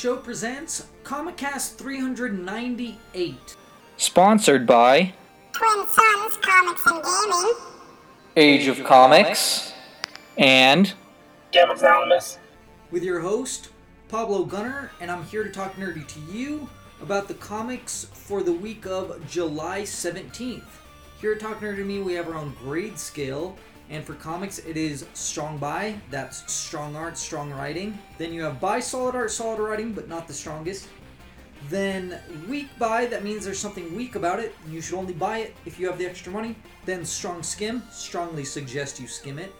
Show presents Comicast 398. Sponsored by Twin Suns Comics and Gaming. Age of Comics and Game of with your host, Pablo Gunner, and I'm here to talk nerdy to you about the comics for the week of July 17th. Here at Talk Nerdy to Me, we have our own grade scale, and for comics, it is strong buy, that's strong art, strong writing. Then you have buy solid art, solid writing, but not the strongest. Then weak buy, that means there's something weak about it, you should only buy it if you have the extra money. Then strong skim, strongly suggest you skim it.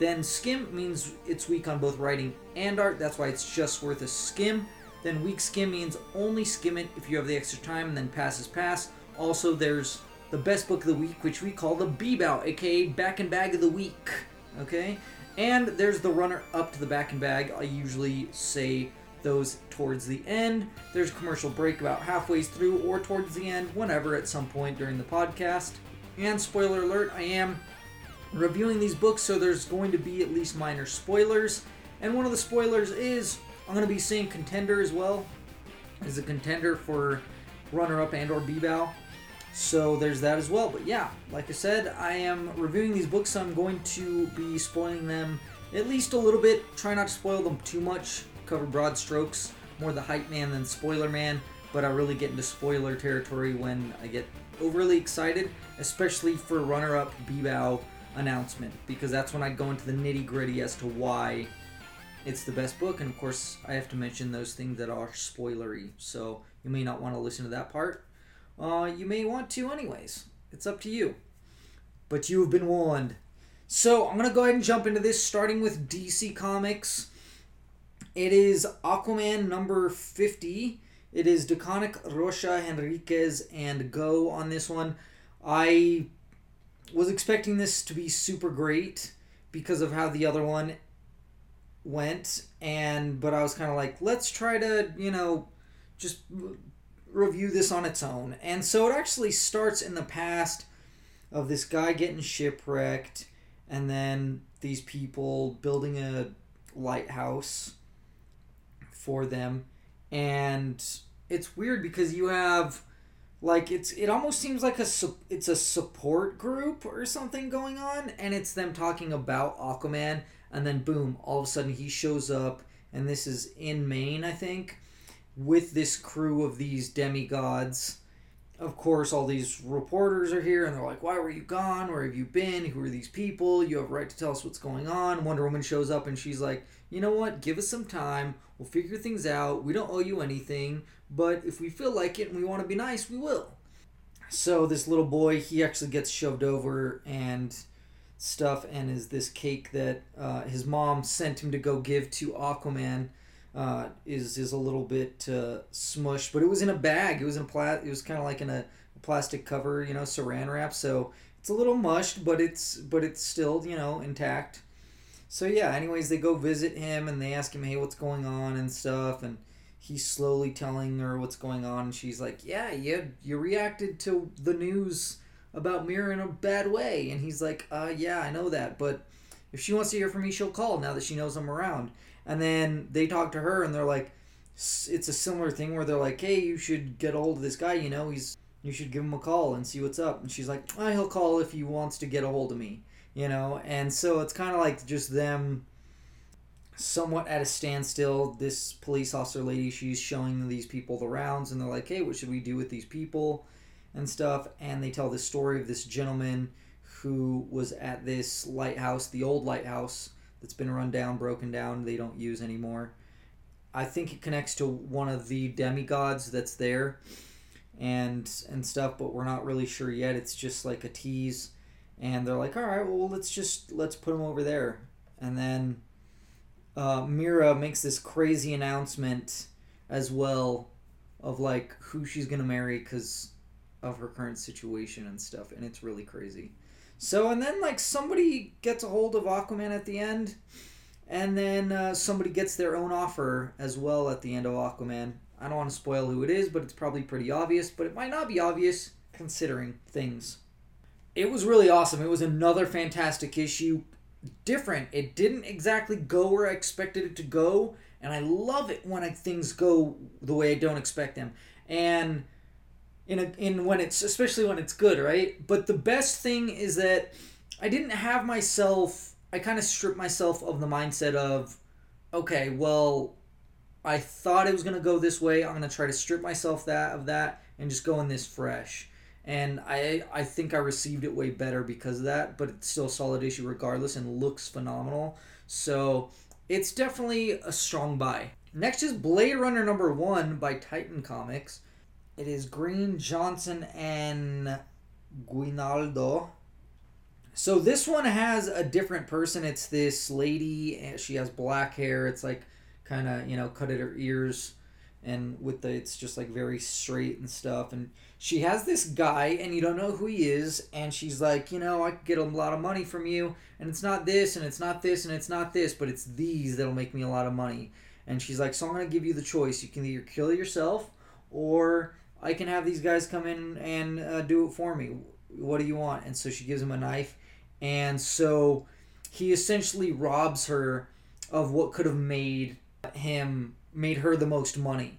Then skim means it's weak on both writing and art, that's why it's just worth a skim. Then weak skim means only skim it if you have the extra time, and then pass is pass. Also, there's the best book of the week, which we call the B-bow, aka Back and Bag of the Week. Okay? And there's the runner up to the back and bag. I usually say those towards the end. There's commercial break about halfway through or towards the end, whenever at some point during the podcast. And spoiler alert, I am reviewing these books, so there's going to be at least minor spoilers. And one of the spoilers is I'm going to be saying contender as well. as a contender for runner-up and or B-bow. So there's that as well. But yeah, like I said, I am reviewing these books, so I'm going to be spoiling them at least a little bit. Try not to spoil them too much. Cover broad strokes, more the hype man than spoiler man. But I really get into spoiler territory when I get overly excited, especially for runner-up B-bow announcement, because that's when I go into the nitty-gritty as to why it's the best book. And of course, I have to mention those things that are spoilery. So you may not want to listen to that part. Uh, you may want to, anyways. It's up to you. But you have been warned. So I'm gonna go ahead and jump into this, starting with DC Comics. It is Aquaman number 50. It is DeConnick, Rocha, Henriques, and Gho on this one. I was expecting this to be super great because of how the other one went, and but I was kind of like, let's try to, you know, just review this on its own. And so it actually starts in the past of this guy getting shipwrecked and then these people building a lighthouse for them and it's weird because you have like it's it almost seems like a su- it's a support group or something going on and it's them talking about Aquaman and then boom all of a sudden he shows up and this is in Maine I think with this crew of these demigods. Of course, all these reporters are here and they're like, Why were you gone? Where have you been? Who are these people? You have a right to tell us what's going on. Wonder Woman shows up and she's like, You know what? Give us some time. We'll figure things out. We don't owe you anything. But if we feel like it and we want to be nice, we will. So this little boy, he actually gets shoved over and stuff, and is this cake that uh, his mom sent him to go give to Aquaman uh, is is a little bit uh, smushed, but it was in a bag. It was in pla- It was kind of like in a plastic cover, you know, Saran wrap. So it's a little mushed, but it's but it's still you know intact. So yeah. Anyways, they go visit him and they ask him, hey, what's going on and stuff, and he's slowly telling her what's going on, and she's like, yeah, you you reacted to the news about Mera in a bad way, and he's like, uh, yeah, I know that, but if she wants to hear from me, she'll call now that she knows I'm around. And then they talk to her and they're like, it's a similar thing where they're like, hey, you should get a hold of this guy, you know, he's, you should give him a call and see what's up. And she's like, oh, he'll call if he wants to get a hold of me, you know? And so it's kind of like just them somewhat at a standstill. This police officer lady, she's showing these people the rounds and they're like, hey, what should we do with these people and stuff? And they tell the story of this gentleman who was at this lighthouse, the old lighthouse that's been run down, broken down, they don't use anymore. I think it connects to one of the demigods that's there and and stuff, but we're not really sure yet. It's just like a tease. And they're like, all right, well, let's just let's put him over there. And then uh, Mera makes this crazy announcement as well of like who she's gonna marry because of her current situation and stuff, and it's really crazy. So and then like somebody gets a hold of Aquaman at the end, and then uh, somebody gets their own offer as well at the end of Aquaman. I don't want to spoil who it is, but it's probably pretty obvious. But it might not be obvious considering things. It was really awesome. It was another fantastic issue, different. It didn't exactly go where I expected it to go, and I love it when I, things go the way I don't expect them. And in a, in when it's especially when it's good, right? But the best thing is that I didn't have myself. I kind of stripped myself of the mindset of, okay, well, I thought it was gonna go this way. I'm gonna try to strip myself that of that and just go in this fresh. And I I think I received it way better because of that. But it's still a solid issue regardless, and looks phenomenal. So it's definitely a strong buy. Next is Blade Runner number one by Titan Comics. It is Green Johnson and Guinaldo. So this one has a different person. It's this lady, and she has black hair. It's like kind of you know cut at her ears, and with the it's just like very straight and stuff. And she has this guy, and you don't know who he is. And she's like, you know, I could get a lot of money from you, and it's not this, and it's not this, and it's not this, but it's these that'll make me a lot of money. And she's like, so I'm gonna give you the choice. You can either kill yourself, or I can have these guys come in and uh, do it for me. What do you want? And so she gives him a knife, and so he essentially robs her of what could have made him made her the most money.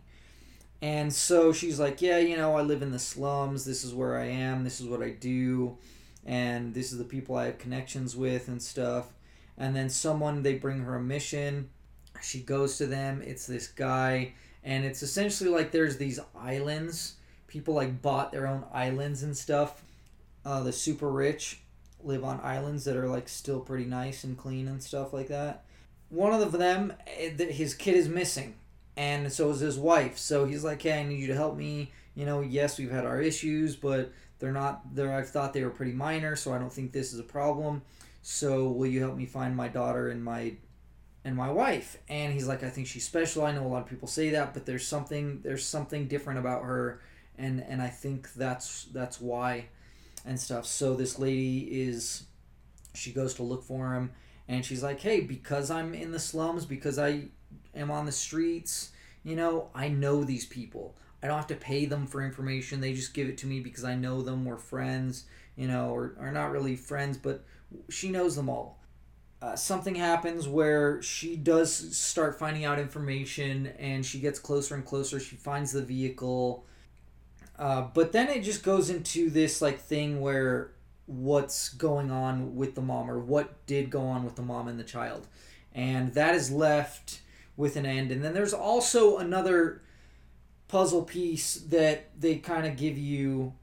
And so she's like, Yeah, you know, I live in the slums. This is where I am. This is what I do. And this is the people I have connections with and stuff. And then someone, they bring her a mission. She goes to them. It's this guy. And it's essentially like there's these islands. People like bought their own islands and stuff. Uh, the super rich live on islands that are like still pretty nice and clean and stuff like that one of them, eh, his kid is missing, and so is his wife. So he's like, "Hey, I need you to help me." You know, yes, we've had our issues, but they're not. They're I thought they were pretty minor, so I don't think this is a problem. So will you help me find my daughter and my and my wife? And he's like, I think she's special. I know a lot of people say that, but there's something there's something different about her, and and I think that's that's why, and stuff. So this lady is, she goes to look for him and she's like, "Hey, because I'm in the slums, because I am on the streets, you know, I know these people. I don't have to pay them for information. They just give it to me because I know them. We're friends, you know, or, or not really friends, but she knows them all. Uh, something happens where she does start finding out information and she gets closer and closer. She finds the vehicle. Uh, but then it just goes into this like thing where what's going on with the mom or what did go on with the mom and the child. And that is left with an end. And then there's also another puzzle piece that they kind of give you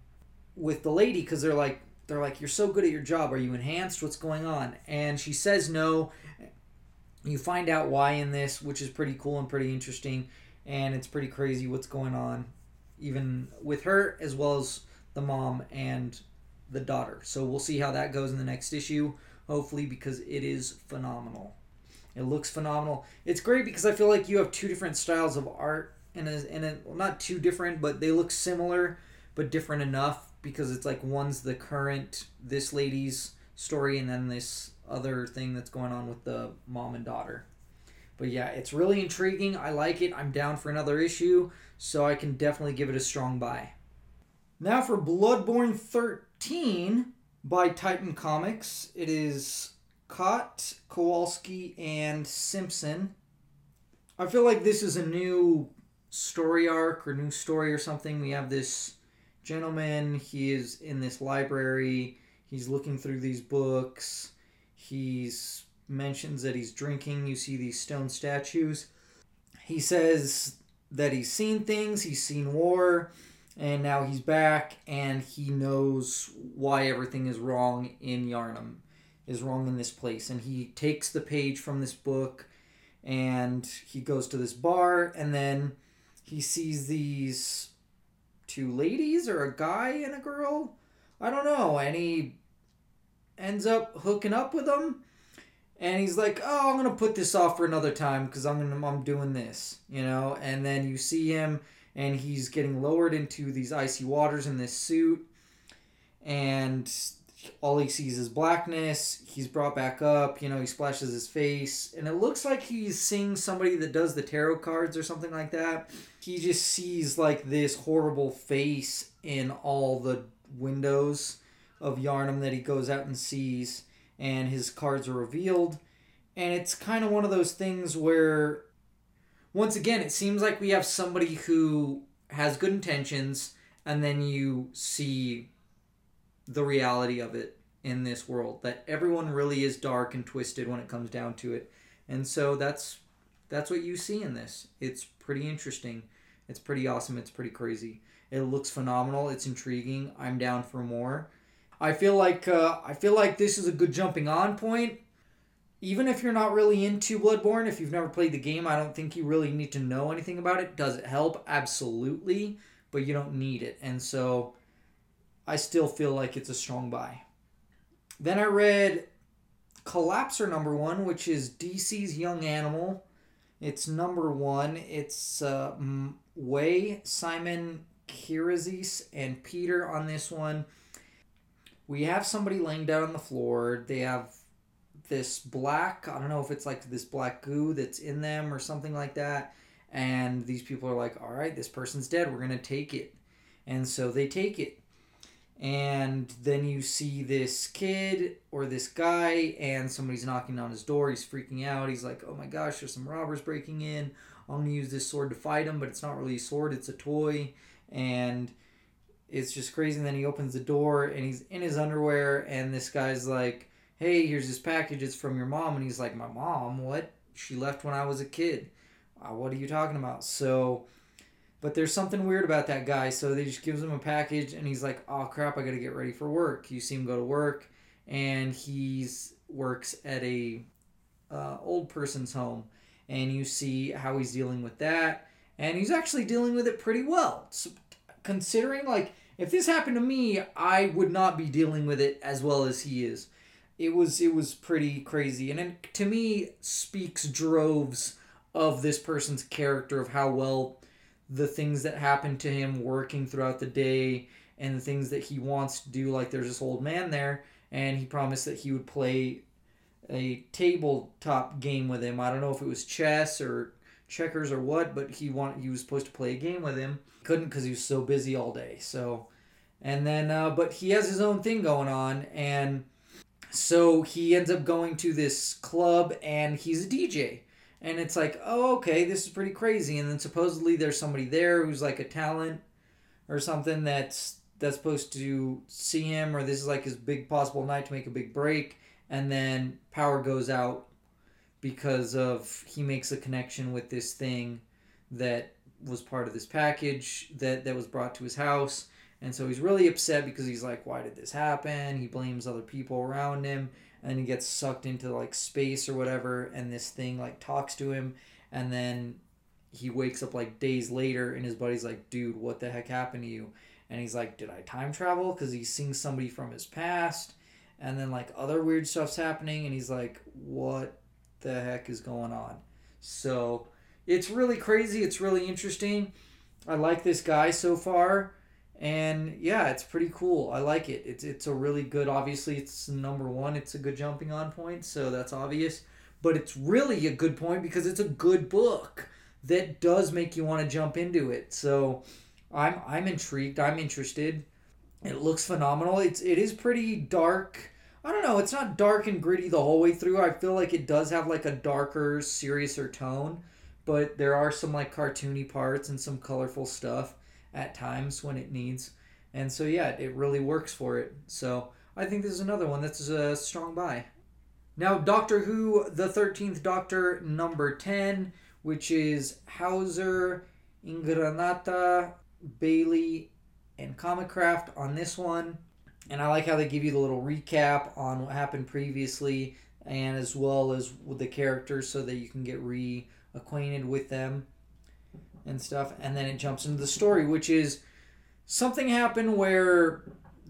with the lady because they're like they're like you're so good at your job are you enhanced what's going on and she says no you find out why in this which is pretty cool and pretty interesting and it's pretty crazy what's going on even with her as well as the mom and the daughter. So we'll see how that goes in the next issue, hopefully, because it is phenomenal. It looks phenomenal. It's great because I feel like you have two different styles of art, and and well, not too different, but they look similar, but different enough because it's like one's the current this lady's story, and then this other thing that's going on with the mom and daughter. But yeah, it's really intriguing. I like it. I'm down for another issue, so I can definitely give it a strong buy. Now for Bloodborne 13 by Titan Comics. It is Kot, Kowalski, and Simpson. I feel like this is a new story arc or new story or something. We have this gentleman, he is in this library, he's looking through these books. He's mentions that he's drinking. You see these stone statues. He says that he's seen things, he's seen war, and now he's back and he knows why everything is wrong in Yharnam, is wrong in this place. And he takes the page from this book and he goes to this bar and then he sees these two ladies or a guy and a girl. I don't know. And he ends up hooking up with them. And he's like, "Oh, I'm gonna put this off for another time because I'm gonna, I'm doing this, you know." And then you see him and he's getting lowered into these icy waters in this suit and all he sees is blackness. He's brought back up you know he splashes his face. And it looks like he's seeing somebody that does the tarot cards or something like that. He just sees like this horrible face in all the windows of Yharnam that he goes out and sees. And his cards are revealed. And it's kind of one of those things where once again, it seems like we have somebody who has good intentions, and then you see the reality of it in this world that everyone really is dark and twisted when it comes down to it. And so that's that's what you see in this. It's pretty interesting. It's pretty awesome. It's pretty crazy. It looks phenomenal. It's intriguing. I'm down for more. I feel like uh, I feel like this is a good jumping on point. Even if you're not really into Bloodborne, if you've never played the game, I don't think you really need to know anything about it. Does it help? Absolutely, but you don't need it. And so I still feel like it's a strong buy. Then I read Collapser number one, which is DC's Young Animal. It's number one. It's uh, Way, Simon Kyriazis, and Peter on this one. We have somebody laying down on the floor. They have this black, I don't know if it's like this black goo that's in them or something like that. And these people are like, all right, this person's dead. We're going to take it. And so they take it and then you see this kid or this guy and somebody's knocking on his door. He's freaking out. He's like oh my gosh there's some robbers breaking in. I'm gonna use this sword to fight him but it's not really a sword it's a toy. And it's just crazy. And then he opens the door and he's in his underwear and this guy's like hey here's this package. It's from your mom. And he's like my mom? What? She left when i was a kid. Uh, what are you talking about? So but there's something weird about that guy, so they just gives him a package, and he's like, "Oh crap, I gotta get ready for work." You see him go to work, and he's works at a uh, old person's home, and you see how he's dealing with that, and he's actually dealing with it pretty well, so, considering like if this happened to me, I would not be dealing with it as well as he is. It was it was pretty crazy, and it to me speaks droves of this person's character of how well the things that happen to him working throughout the day and the things that he wants to do. Like there's this old man there, and he promised that he would play a tabletop game with him. I don't know if it was chess or checkers or what, but he want he was supposed to play a game with him. Couldn't because he was so busy all day. So, and then uh, but he has his own thing going on, and so he ends up going to this club, and he's a DJ and it's like, oh, okay, this is pretty crazy. And then supposedly there's somebody there who's like a talent or something that's that's supposed to see him, or this is like his big possible night to make a big break, and then power goes out because of he makes a connection with this thing that was part of this package that that was brought to his house. And so he's really upset because he's like why did this happen? He blames other people around him and he gets sucked into like space or whatever and this thing like talks to him and then he wakes up like days later and his buddy's like dude what the heck happened to you? And he's like did i time travel? Because he's seeing somebody from his past and then like other weird stuff's happening and he's like what the heck is going on? So it's really crazy it's really interesting. I like this guy so far and yeah, it's pretty cool. I like it. It's it's a really good. Obviously, it's number one. It's a good jumping on point, so that's obvious. But it's really a good point because it's a good book that does make you want to jump into it. So I'm I'm intrigued. I'm interested. It looks phenomenal. It's it is pretty dark. I don't know. It's not dark and gritty the whole way through. I feel like it does have like a darker, seriouser tone, but there are some like cartoony parts and some colorful stuff at times when it needs. And so, yeah, it really works for it. So, I think this is another one that's a strong buy. Now, Doctor Who, the 13th Doctor, number 10, which is Houser, Ingranata, Bailey, and Comicraft on this one. And I like how they give you the little recap on what happened previously and as well as with the characters so that you can get reacquainted with them and stuff, and then it jumps into the story, which is something happened where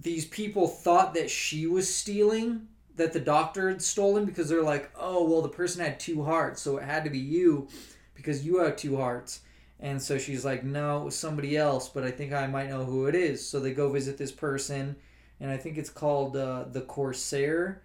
these people thought that she was stealing, that the doctor had stolen because they're like, oh, well, the person had two hearts, so it had to be you because you have two hearts. And so she's like, no, it was somebody else, but I think I might know who it is. So they go visit this person, and I think it's called uh, the Corsair.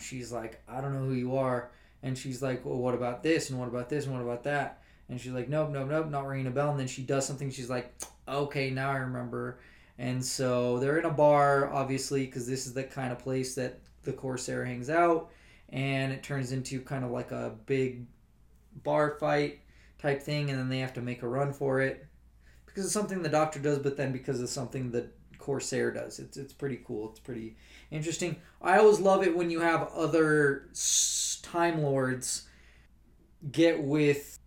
She's like, I don't know who you are. And she's like, well, what about this? And what about this? And what about that? And she's like, nope, nope, nope, not ringing a bell. And then she does something. She's like, okay, now I remember. And so they're in a bar, obviously, because this is the kind of place that the Corsair hangs out. And it turns into kind of like a big bar fight type thing, and then they have to make a run for it because it's something the Doctor does, but then because it's something that Corsair does. It's it's pretty cool. It's pretty interesting. I always love it when you have other Time Lords get with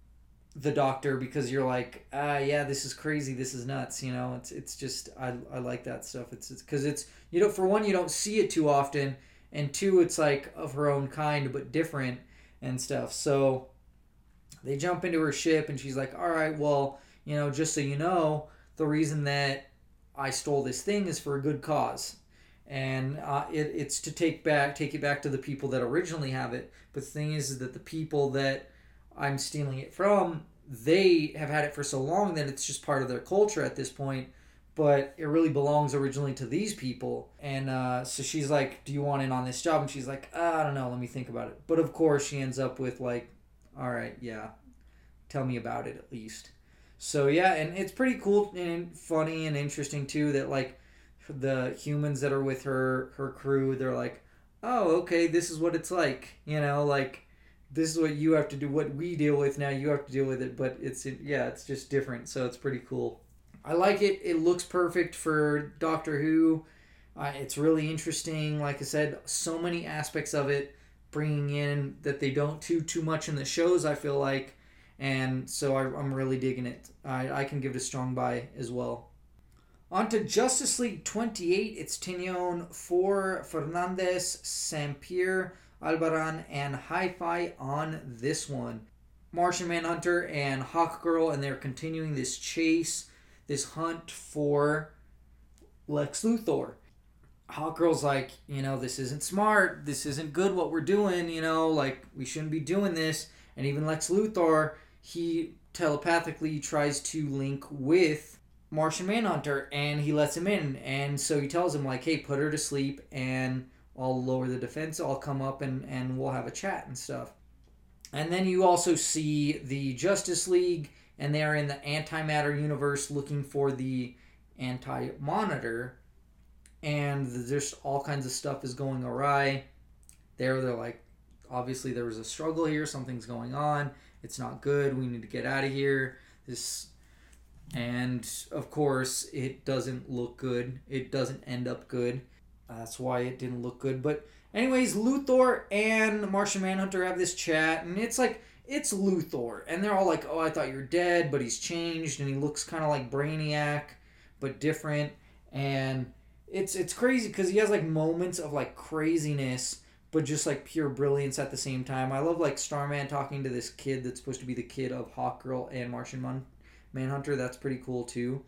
the Doctor because you're like, ah, yeah, this is crazy. This is nuts. You know, it's it's just I, I like that stuff. It's it's because it's you know for one you don't see it too often, and two it's like of her own kind but different and stuff. So they jump into her ship and she's like, all right, well, you know, just so you know, the reason that I stole this thing is for a good cause. And uh, it, it's to take back, take it back to the people that originally have it. But the thing is, is that the people that I'm stealing it from, they have had it for so long that it's just part of their culture at this point. But it really belongs originally to these people. And uh, so she's like, Do you want in on this job? And she's like, ah, I don't know, let me think about it. But of course, she ends up with, like, All right, yeah, tell me about it at least. So yeah, and it's pretty cool and funny and interesting too that like the humans that are with her her crew, they're like, "Oh, okay, this is what it's like." You know, like this is what you have to do what we deal with now, you have to deal with it, but it's yeah, it's just different. So it's pretty cool. I like it. It looks perfect for Doctor Who. Uh, it's really interesting. Like I said, so many aspects of it bringing in that they don't do too much in the shows. I feel like and so I, am really digging it. I, I can give it a strong buy as well. On to Justice League 28. It's Tynion for Fernandez, Sampere, Albarran, and Hi-Fi on this one. Martian Manhunter and Hawkgirl, and they're continuing this chase, this hunt for Lex Luthor. Hawkgirl's like, you know, this isn't smart. This isn't good what we're doing. You know, like, we shouldn't be doing this. And even Lex Luthor he telepathically tries to link with Martian Manhunter and he lets him in. And so he tells him, like, hey, put her to sleep and I'll lower the defense, I'll come up and, and we'll have a chat and stuff. And then you also see the Justice League and they're in the antimatter universe looking for the anti monitor. And there's all kinds of stuff is going awry. There, they're like, obviously there was a struggle here, something's going on it's not good. We need to get out of here. This and of course it doesn't look good. It doesn't end up good. That's why it didn't look good. But anyways, Luthor and Martian Manhunter have this chat and it's like it's Luthor and they're all like, "Oh, I thought you're dead, but he's changed and he looks kind of like Brainiac, but different." And it's it's crazy cuz he has like moments of like craziness but just like pure brilliance at the same time. I love like Starman talking to this kid that's supposed to be the kid of Hawkgirl and Martian Man- Manhunter. That's pretty cool too.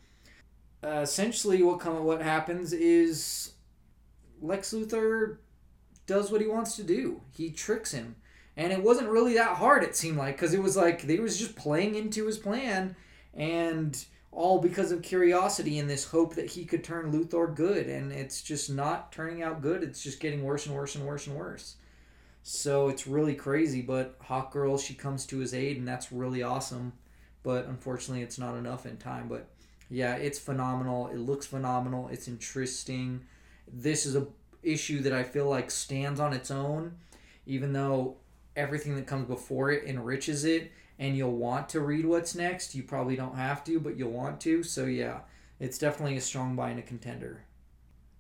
Uh, essentially, what come what happens is Lex Luthor does what he wants to do. He tricks him, and it wasn't really that hard. It seemed like because it was like they was just playing into his plan, and all because of curiosity and this hope that he could turn Luthor good, and it's just not turning out good. It's just getting worse and worse and worse and worse. So it's really crazy, but Hawkgirl she comes to his aid, and that's really awesome. But unfortunately, it's not enough in time. But yeah, it's phenomenal. It looks phenomenal. It's interesting. This is a issue that I feel like stands on its own, even though everything that comes before it enriches it and you'll want to read what's next. You probably don't have to, but you'll want to. So yeah, it's definitely a strong buy and a contender.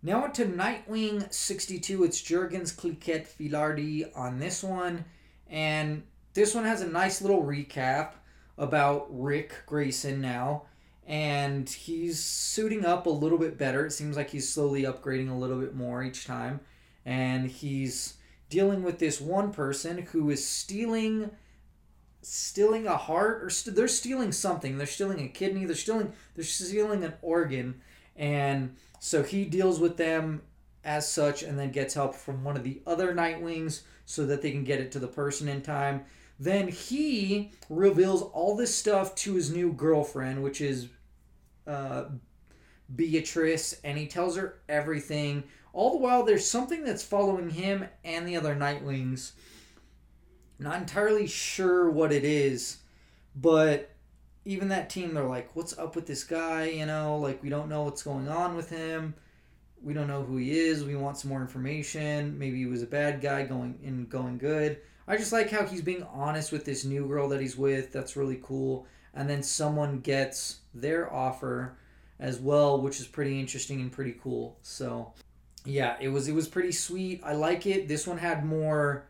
Now on to Nightwing 62. It's Jurgens Cliquet Filardi on this one. And this one has a nice little recap about Ric Grayson now. And he's suiting up a little bit better. It seems like he's slowly upgrading a little bit more each time. And he's dealing with this one person who is stealing stealing a heart or st- they're stealing something. They're stealing a kidney. They're stealing they're stealing an organ, and so he deals with them as such, and then gets help from one of the other Nightwings so that they can get it to the person in time. Then he reveals all this stuff to his new girlfriend, which is uh, Beatrice, and he tells her everything. All the while, there's something that's following him and the other Nightwings not entirely sure what it is, but even that team, they're like, what's up with this guy? You know, like, we don't know what's going on with him. We don't know who he is. We want some more information. Maybe he was a bad guy going in going good. I just like how he's being honest with this new girl that he's with. That's really cool. And then someone gets their offer as well, which is pretty interesting and pretty cool. So, yeah, it was it was pretty sweet. I like it. This one had more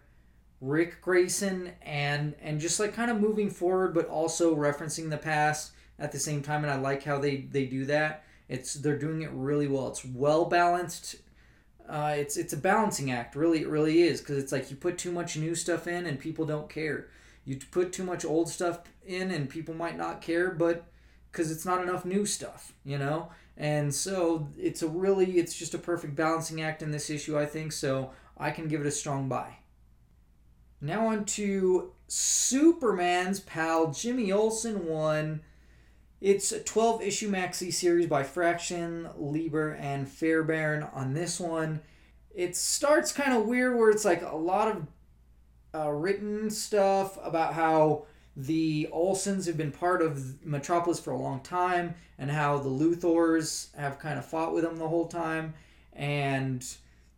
Ric Grayson and and just like kind of moving forward, but also referencing the past at the same time. And I like how they they do that. It's they're doing it really well. It's well balanced. Uh, it's it's a balancing act. Really, it really is because it's like you put too much new stuff in and people don't care. You put too much old stuff in and people might not care, but because it's not enough new stuff, you know. And so it's a really it's just a perfect balancing act in this issue, I think. So I can give it a strong buy. Now on to Superman's pal Jimmy Olsen one. It's a 12 issue maxi series by Fraction, Lieber, and Fairbairn on this one. It starts kind of weird where it's like a lot of uh, written stuff about how the Olsens have been part of Metropolis for a long time and how the Luthors have kind of fought with them the whole time. And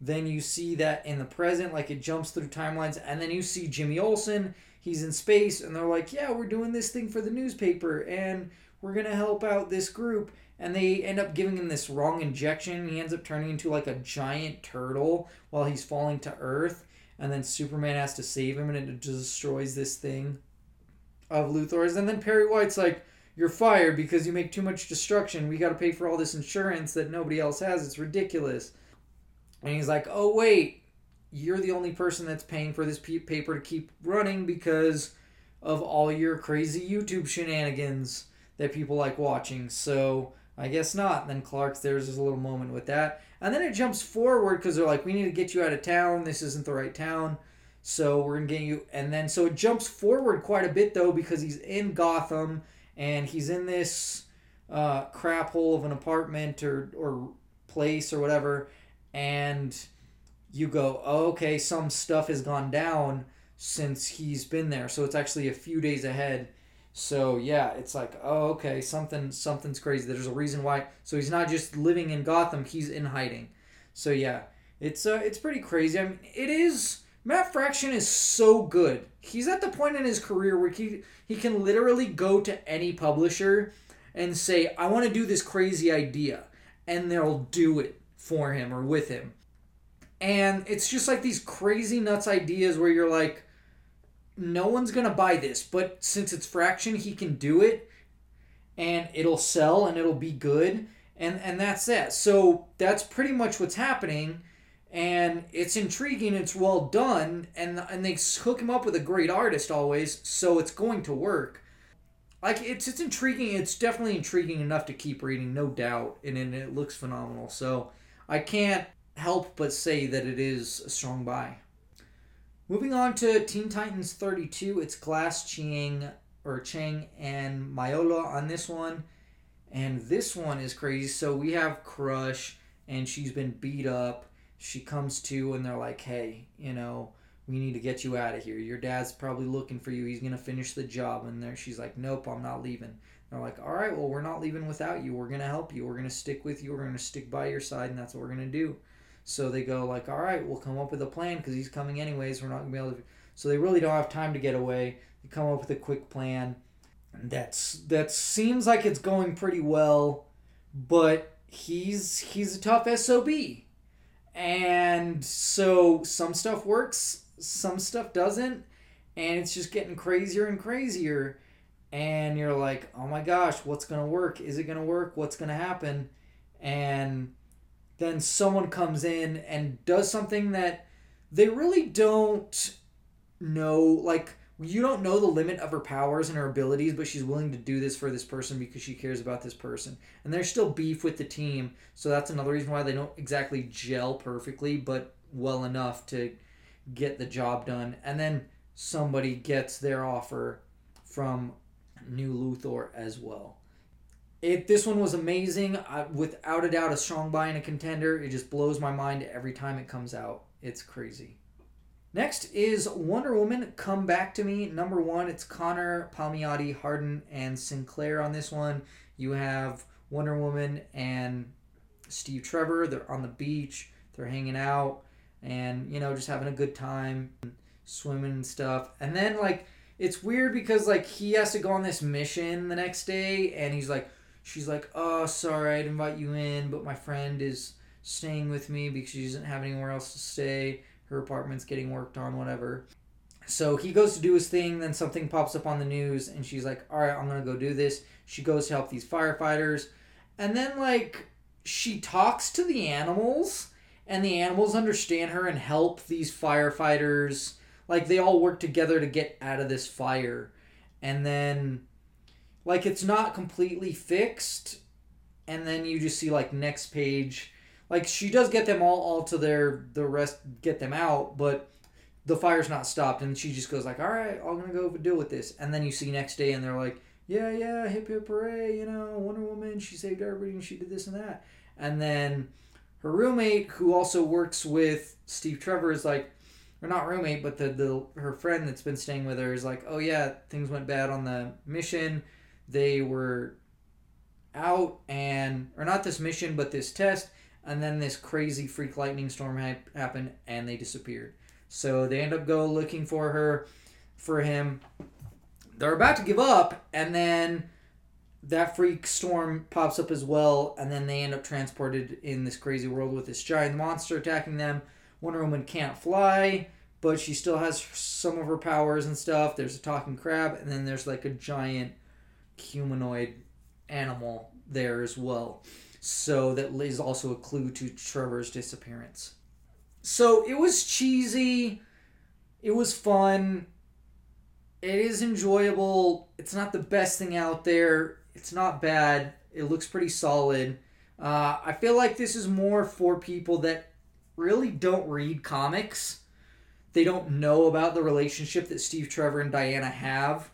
then you see that in the present, like it jumps through timelines, and then you see Jimmy Olsen. He's in space, and they're like, "Yeah, we're doing this thing for the newspaper, and we're gonna help out this group." And they end up giving him this wrong injection. He ends up turning into like a giant turtle while he's falling to Earth, and then Superman has to save him, and it destroys this thing of Luthor's. And then Perry White's like, "You're fired because you make too much destruction. We got to pay for all this insurance that nobody else has. It's ridiculous." And he's like, oh, wait, you're the only person that's paying for this paper to keep running because of all your crazy YouTube shenanigans that people like watching. So I guess not. And then Clark's there's a little moment with that. And then it jumps forward because they're like, we need to get you out of town. This isn't the right town. So we're going to get you. And then so it jumps forward quite a bit though because he's in Gotham and he's in this uh, crap hole of an apartment or, or place or whatever and you go, oh, okay, some stuff has gone down since he's been there. So it's actually a few days ahead. So yeah, it's like, oh, okay, something something's crazy. There's a reason why. So he's not just living in Gotham; he's in hiding. So yeah, it's uh, it's pretty crazy. I mean, it is. Matt Fraction is so good. He's at the point in his career where he he can literally go to any publisher and say, "I want to do this crazy idea," and they'll do it for him or with him. And it's just like these crazy nuts ideas where you're like, no one's gonna buy this, but since it's fraction, he can do it and it'll sell and it'll be good. And and that's that. So that's pretty much what's happening. And it's intriguing, it's well done, and and they hook him up with a great artist always, so it's going to work. Like it's it's intriguing, it's definitely intriguing enough to keep reading, no doubt, and, and it looks phenomenal. So I can't help but say that it is a strong buy. Moving on to Teen Titans 32, it's Glass Chiang or Chang and Maiolo on this one. And this one is crazy. So we have Crush and she's been beat up. She comes to and they're like, "Hey, you know, we need to get you out of here. Your dad's probably looking for you. He's going to finish the job." And there she's like, "Nope, I'm not leaving." They're like, all right, well, we're not leaving without you. We're going to help you. We're going to stick with you. We're going to stick by your side, and that's what we're going to do. So they go like, all right, we'll come up with a plan because he's coming anyways. We're not to be able to. So they really don't have time to get away. They come up with a quick plan. That's that seems like it's going pretty well, but he's he's a tough sob, and so some stuff works, some stuff doesn't, and it's just getting crazier and crazier and you're like, oh my gosh, what's to work? Is it to work? What's to happen? And then someone comes in and does something that they really don't know. Like, you don't know the limit of her powers and her abilities, but she's willing to do this for this person because she cares about this person. And there's still beef with the team, so that's another reason why they don't exactly gel perfectly, but well enough to get the job done. And then somebody gets their offer from new Luthor as well. If this one was amazing, I, without a doubt, a strong buy and a contender. It just blows my mind every time it comes out. It's crazy. Next is Wonder Woman Come Back to Me. Number one, it's Conner, Palmiotti, Hardin, and Sinclair on this one. You have Wonder Woman and Steve Trevor. They're on the beach, they're hanging out, and, you know, just having a good time. swimming and stuff. And then like it's weird because like he has to go on this mission the next day and he's like she's like, "Oh, sorry, I'd invite you in, but my friend is staying with me because she doesn't have anywhere else to stay. Her apartment's getting worked on, whatever." So he goes to do his thing, then something pops up on the news, and she's like, All right, I'm gonna go do this. She goes to help these firefighters, and then, like, she talks to the animals, and the animals understand her and help these firefighters. Like, they all work together to get out of this fire. And then, like, it's not completely fixed, and then you just see, like, next page. Like, she does get them all, all to their, the rest, get them out, but the fire's not stopped and she just goes like all right i'm gonna go deal with this. And then you see next day and they're like yeah yeah hip hip hooray you know wonder woman she saved everybody and she did this and that. And then her roommate who also works with steve trevor is like or not roommate but the, the her friend that's been staying with her is like oh yeah things went bad on the mission they were out and or not this mission but this test and then this crazy freak lightning storm ha- happened and they disappeared so they end up go looking for her, for him. They're about to give up, and then that freak storm pops up as well, and then they end up transported in this crazy world with this giant monster attacking them. Wonder Woman can't fly, but she still has some of her powers and stuff. There's a talking crab, and then there's like a giant humanoid animal there as well. So that is also a clue to Trevor's disappearance. So it was cheesy. It was fun. It is enjoyable. It's not the best thing out there. It's not bad. It looks pretty solid. Uh, I feel like this is more for people that really don't read comics. They don't know about the relationship that Steve Trevor and Diana have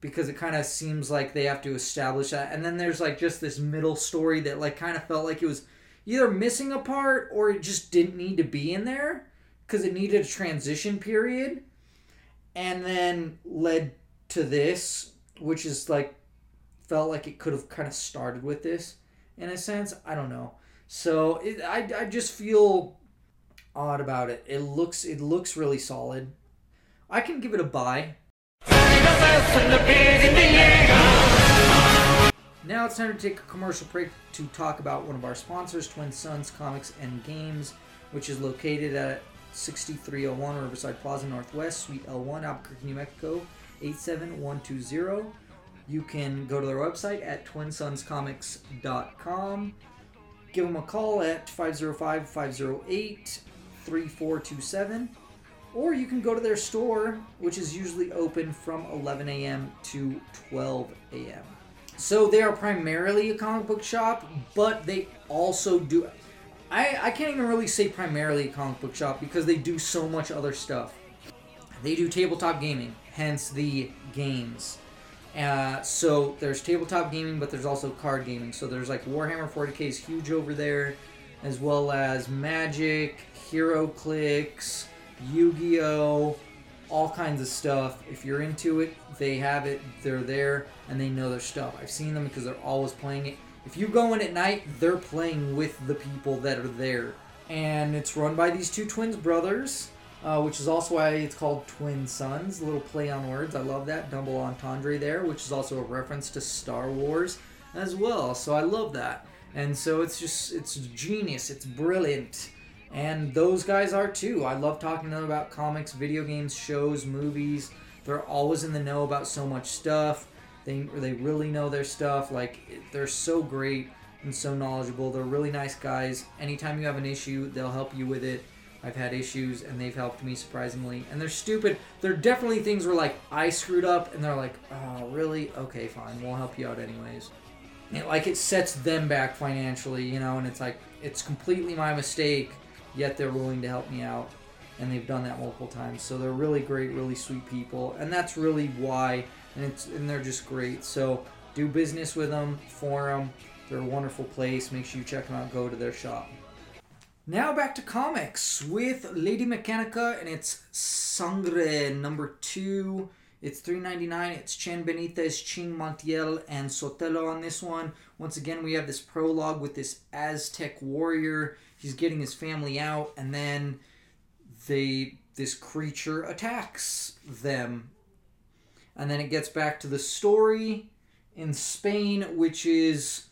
because it kind of seems like they have to establish that. And then there's like just this middle story that like kind of felt like it was either missing a part or it just didn't need to be in there because it needed a transition period. And then led to this which is like felt like it could have kind of started with this in a sense. I don't know. So it, I, I just feel odd about it. It looks it looks really solid. I can give it a buy now it's time to take a commercial break to talk about one of our sponsors, Twin Suns Comics and Games, which is located at 6301 Riverside Plaza Northwest, Suite L1, Albuquerque, New Mexico, 87120. You can go to their website at twinsunscomics.com. Give them a call at 505 508 3427. Or you can go to their store, which is usually open from 11 a.m. to 12 a.m. So they are primarily a comic book shop, but they also do. I, I can't even really say primarily a comic book shop because they do so much other stuff. They do tabletop gaming, hence the games. Uh, so there's tabletop gaming, but there's also card gaming. So there's like Warhammer 40k is huge over there, as well as Magic, HeroClix, Yu Gi Oh! all kinds of stuff. If you're into it, they have it. They're there and they know their stuff. I've seen them because they're always playing it. If you go in at night, they're playing with the people that are there. And it's run by these two twins brothers, uh, which is also why it's called Twin Suns. A little play on words. I love that. Double entendre there, which is also a reference to Star Wars as well. So I love that. And so it's just, it's genius. It's brilliant and those guys are too. I love talking to them about comics, video games, shows, movies. They're always in the know about so much stuff. They they really know their stuff. Like they're so great and so knowledgeable. They're really nice guys. Anytime you have an issue, they'll help you with it. I've had issues and they've helped me surprisingly. And they're stupid. They're definitely things where like I screwed up and they're like, "Oh, really? Okay, fine. We'll help you out anyways." And, like it sets them back financially, you know, and it's like it's completely my mistake yet they're willing to help me out and they've done that multiple times. So they're really great really sweet people and that's really why and it's and they're just great. So do business with them for them they're a wonderful place. Make sure you check them out. Go to their shop. Now back to comics with lady mechanika and it's sangre number two. It's 3.99 it's chen benitez ching montiel and sotelo on this one. Once again we have this prologue with this aztec warrior he's getting his family out, and then they this creature attacks them. And then it gets back to the story in Spain, which is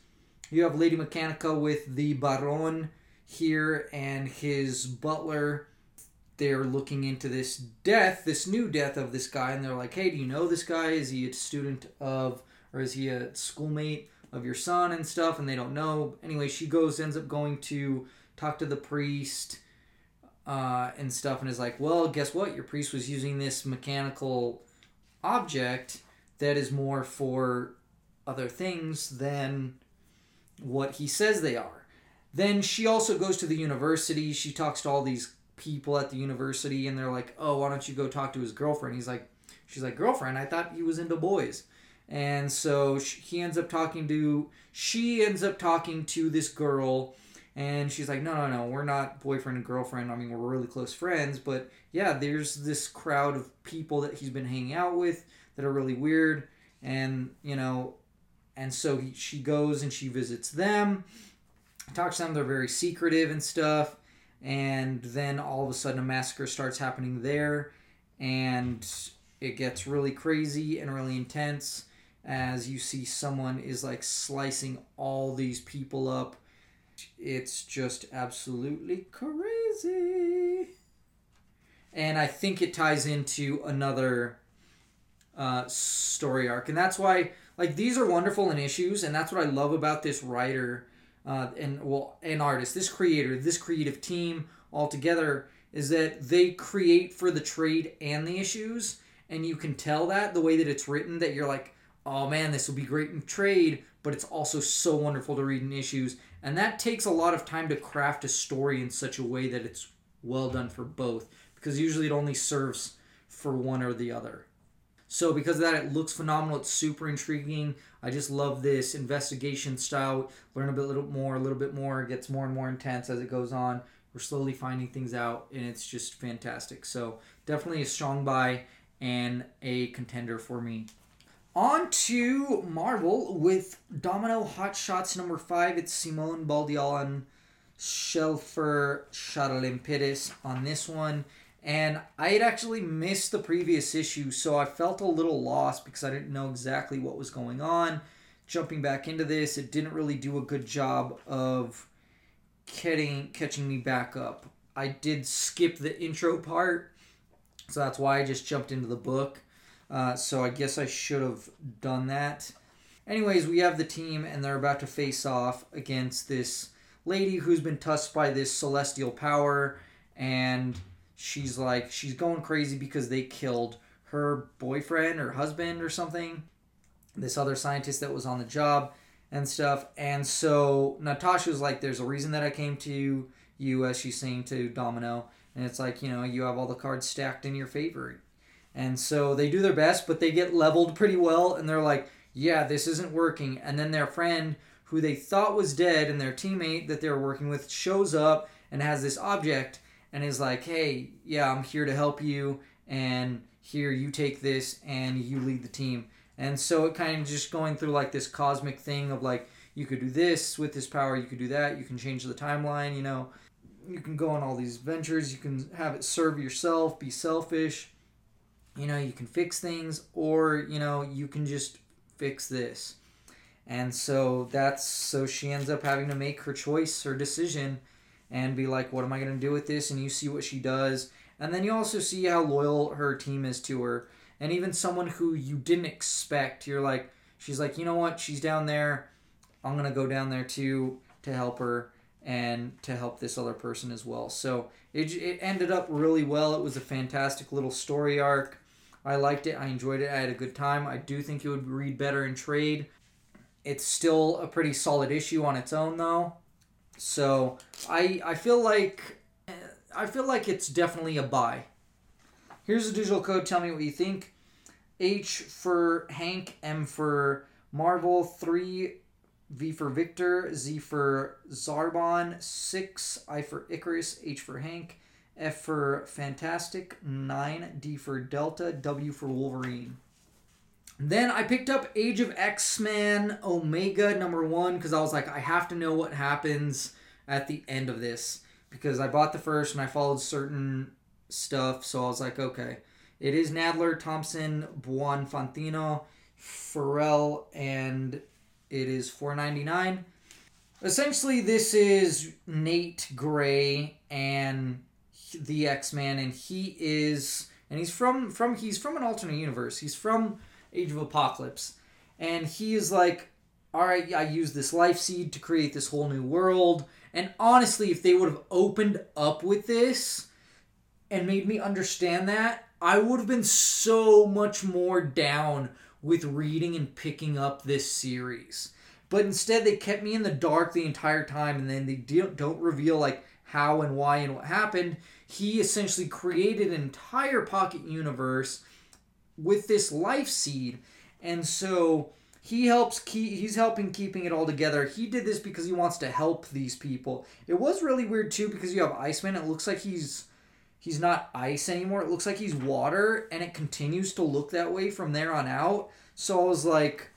you have Lady Mechanika with the Baron here and his butler. They're looking into this death, this new death of this guy, and they're like, hey, do you know this guy? Is he a student of, or is he a schoolmate of your son and stuff? And they don't know. Anyway, she goes, ends up going to talk to the priest uh, and stuff, and is like, well, guess what? Your priest was using this mechanical object that is more for other things than what he says they are. Then she also goes to the university. She talks to all these people at the university, and they're like, "Oh, why don't you go talk to his girlfriend?" He's like, "She's like, girlfriend? I thought he was into boys." And so sh- he ends up talking to. She ends up talking to this girl, and she's like, "No, no, no, we're not boyfriend and girlfriend. I mean, we're really close friends, but yeah, there's this crowd of people that he's been hanging out with that are really weird, and you know." And so he, she goes and she visits them, talks to them. They're very secretive and stuff and then all of a sudden a massacre starts happening there and it gets really crazy and really intense as you see someone is like slicing all these people up it's just absolutely crazy. And i think it ties into another uh, story arc. And that's why like these are wonderful in issues and that's what i love about this writer uh, and well, an artist, this creator, this creative team all together is that they create for the trade and the issues, and you can tell that the way that it's written that you're like, oh man, this will be great in trade, but it's also so wonderful to read in issues, and that takes a lot of time to craft a story in such a way that it's well done for both, because usually it only serves for one or the other. So because of that, it looks phenomenal. It's super intriguing. I just love this investigation style. Learn a bit, little more, a little bit more. It gets more and more intense as it goes on. We're slowly finding things out, and it's just fantastic. So definitely a strong buy and a contender for me. On to Marvel with Domino Hot Shots number five. It's Simone Baldeón and Shelfer Charalampidis on this one. And I had actually missed the previous issue, so I felt a little lost because I didn't know exactly what was going on. Jumping back into this, it didn't really do a good job of getting catching me back up. I did skip the intro part, so that's why I just jumped into the book. Uh, so I guess I should have done that. Anyways, we have the team, and they're about to face off against this lady who's been touched by this celestial power, and she's like she's going crazy because they killed her boyfriend or husband or something this other scientist that was on the job and stuff. And so natasha's like there's a reason that i came to you as she's saying to domino. And it's like you know you have all the cards stacked in your favor and so they do their best but they get leveled pretty well and they're like yeah this isn't working and then their friend who they thought was dead and their teammate that they were working with shows up and has this object and is like, hey, yeah, I'm here to help you, and here you take this and you lead the team. And so it kind of just going through like this cosmic thing of like, you could do this with this power, you could do that, you can change the timeline, you know, you can go on all these ventures, you can have it serve yourself, be selfish, you know, you can fix things, or, you know, you can just fix this. And so that's so she ends up having to make her choice, her decision and be like, what am I going to do with this? And you see what she does. And then you also see how loyal her team is to her. And even someone who you didn't expect, you're like, she's like, you know what? She's down there. I'm going to go down there too to help her and to help this other person as well. So it, it ended up really well. It was a fantastic little story arc. I liked it. I enjoyed it. I had a good time. I do think it would read better in trade. It's still a pretty solid issue on its own, though. So I I feel like eh, I feel like it's definitely a buy. Here's the digital code. Tell me what you think. H for Hank, M for Marvel, three V for Victor, Z for Zarbon, six I for Icarus, H for Hank, F for Fantastic, nine D for Delta, W for Wolverine. Then I picked up Age of X Men Omega number one because I was like, I have to know what happens at the end of this because I bought the first and I followed certain stuff. So I was like, okay, it is Nadler, Thompson, Buonfantino, Farrell, and it is four ninety nine. Essentially, this is Nate Gray and the X Man, and he is, and he's from from he's from an alternate universe. He's from Age of Apocalypse, and he is like, all right, I used this life seed to create this whole new world. And honestly, if they would have opened up with this and made me understand that, I would have been so much more down with reading and picking up this series. But instead, they kept me in the dark the entire time, and then they don't don't reveal like how and why and what happened. He essentially created an entire pocket universe with this life seed, and so he helps keep he's helping keeping it all together. He did this because he wants to help these people. It was really weird too because you have iceman. It looks like he's he's not ice anymore. It looks like he's water and it continues to look that way from there on out. So i was like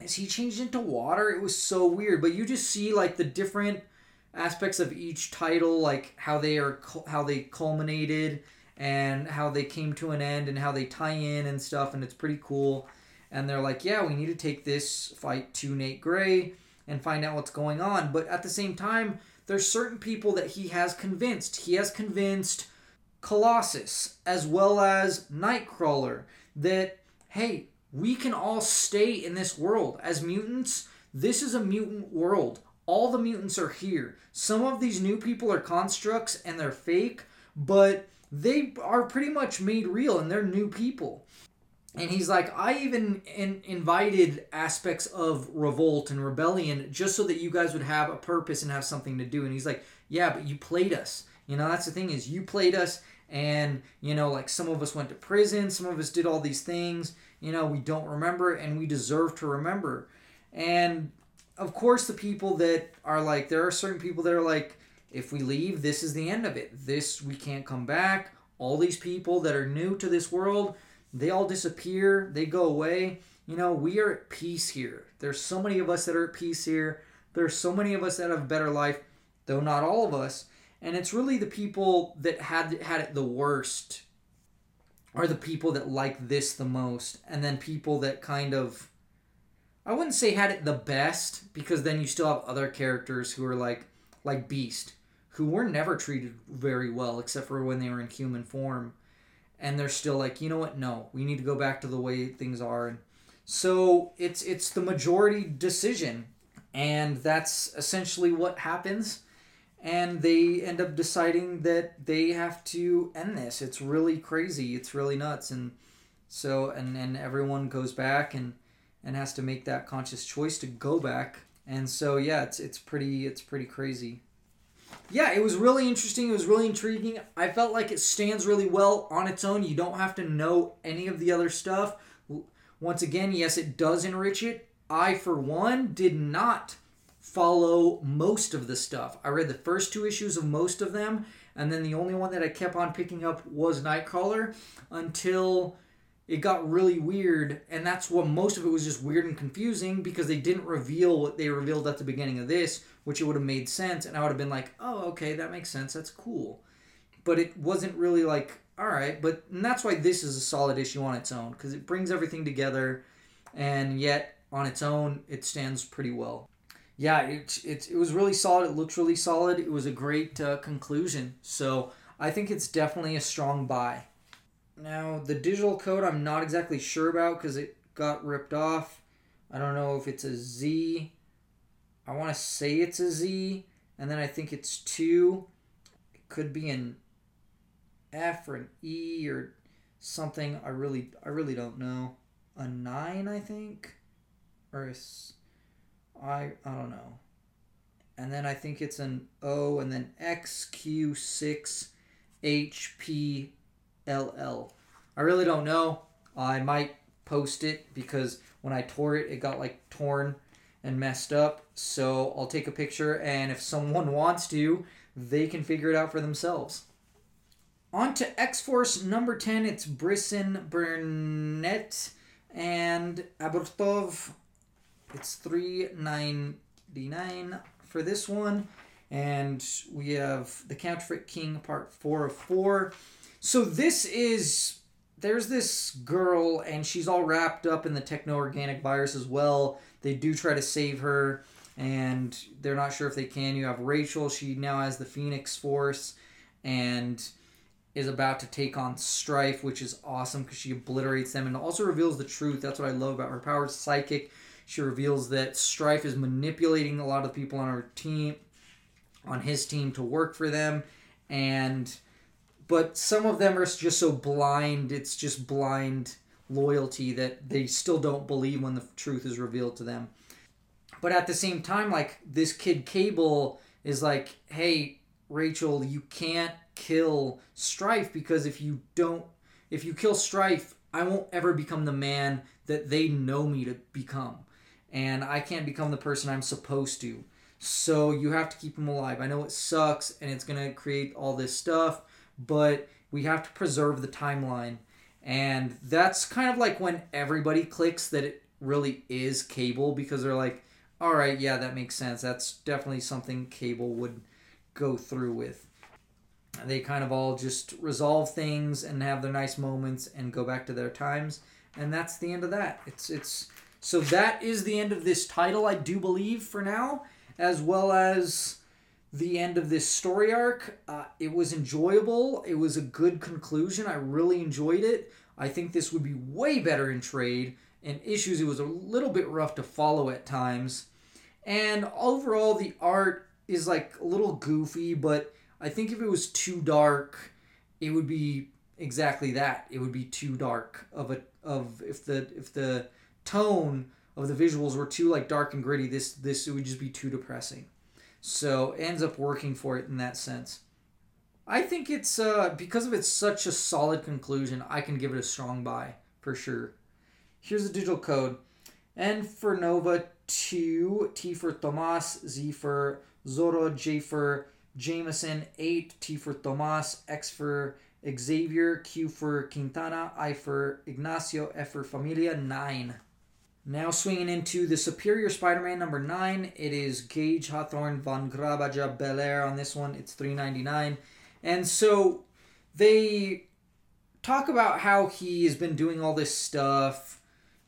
is he changed into water? It was so weird. But you just see like the different aspects of each title like how they are how they culminated and how they came to an end and how they tie in and stuff and it's pretty cool and they're like, yeah, we need to take this fight to Nate Gray and find out what's going on. But at the same time, there's certain people that he has convinced. He has convinced Colossus as well as Nightcrawler that, hey, we can all stay in this world. As mutants, this is a mutant world. All the mutants are here. Some of these new people are constructs and they're fake, but they are pretty much made real and they're new people. And he's like i even in, invited aspects of revolt and rebellion just so that you guys would have a purpose and have something to do. And he's like yeah but you played us. You know that's the thing is you played us and you know like some of us went to prison some of us did all these things you know we don't remember and we deserve to remember. And of course the people that are like there are certain people that are like if we leave this is the end of it this we can't come back all these people that are new to this world they all disappear, they go away. You know, we are at peace here. There's so many of us that are at peace here. There's so many of us that have a better life, though not all of us. And it's really the people that had had it the worst are the people that like this the most, and then people that kind of I wouldn't say had it the best because then you still have other characters who are like like Beast, who were never treated very well except for when they were in human form and they're still like, you know what? No, we need to go back to the way things are. And so it's it's the majority decision, and that's essentially what happens. And they end up deciding that they have to end this. It's really crazy. It's really nuts. And so and and everyone goes back and and has to make that conscious choice to go back. And so yeah, it's it's pretty it's pretty crazy yeah, it was really interesting. It was really intriguing. I felt like it stands really well on its own. You don't have to know any of the other stuff. Once again, yes, it does enrich it. I, for one, did not follow most of the stuff. I read the first two issues of most of them, and then the only one that I kept on picking up was Nightcrawler until it got really weird and that's what most of it was just weird and confusing because they didn't reveal what they revealed at the beginning of this which it would have made sense and i would have been like oh okay that makes sense that's cool. But it wasn't really like all right but that's why this is a solid issue on its own because it brings everything together and yet on its own it stands pretty well. Yeah it, it, it was really solid it looks really solid it was a great uh, conclusion so i think it's definitely a strong buy now, the digital code I'm not exactly sure about because it got ripped off. I don't know if it's a Z. I want to say it's a Z, and then I think it's 2. It could be an F or an E or something. I really I really don't know. A 9, I think. Or I I don't know. And then I think it's an O and then XQ6 HP LL. I really don't know. I might post it because when I tore it, it got like torn and messed up. So I'll take a picture, and if someone wants to, they can figure it out for themselves. On to X Force number 10. It's Brisson, Burnett, and Aburtov. It's three ninety nine for this one. and we have the Counterfeit King part four of four. So this is there's this girl and she's all wrapped up in the techno organic virus as well. They do try to save her and they're not sure if they can. You have Rachel, she now has the Phoenix Force and is about to take on Strife, which is awesome because she obliterates them and also reveals the truth. That's what I love about her power. Psychic. She reveals that Strife is manipulating a lot of people on her team, on his team, to work for them, and but some of them are just so blind. It's just blind loyalty that they still don't believe when the truth is revealed to them. But at the same time, like this kid Cable is like, hey, Rachel, you can't kill Strife because if you don't, if you kill Strife, I won't ever become the man that they know me to become. And I can't become the person I'm supposed to. So you have to keep him alive. I know it sucks and it's to create all this stuff, but we have to preserve the timeline. And that's kind of like when everybody clicks that it really is Cable because they're like, all right, yeah, that makes sense. That's definitely something Cable would go through with. They kind of all just resolve things and have their nice moments and go back to their times, and that's the end of that. It's it's so that is the end of this title, I do believe for now, as well as the end of this story arc. Uh, it was enjoyable. It was a good conclusion. I really enjoyed it. I think this would be way better in trade. And issues, it was a little bit rough to follow at times. And overall, the art is like a little goofy, but I think if it was too dark, it would be exactly that. It would be too dark of a of if the if the tone of the visuals were too like dark and gritty. This this it would just be too depressing. So ends up working for it in that sense. I think it's uh, because of it's such a solid conclusion. I can give it a strong buy for sure. Here's the digital code. N for Nova, 2, T for Tomas, Z for Zoro, J for Jameson, 8, T for Tomas, X for Xavier, Q for Quintana, I for Ignacio, F for Familia, 9. Now swinging into the Superior Spider-Man number 9, it is Gage Hawthorne von Grawbadger Belair on this one. It's 3.99. And so they talk about how he has been doing all this stuff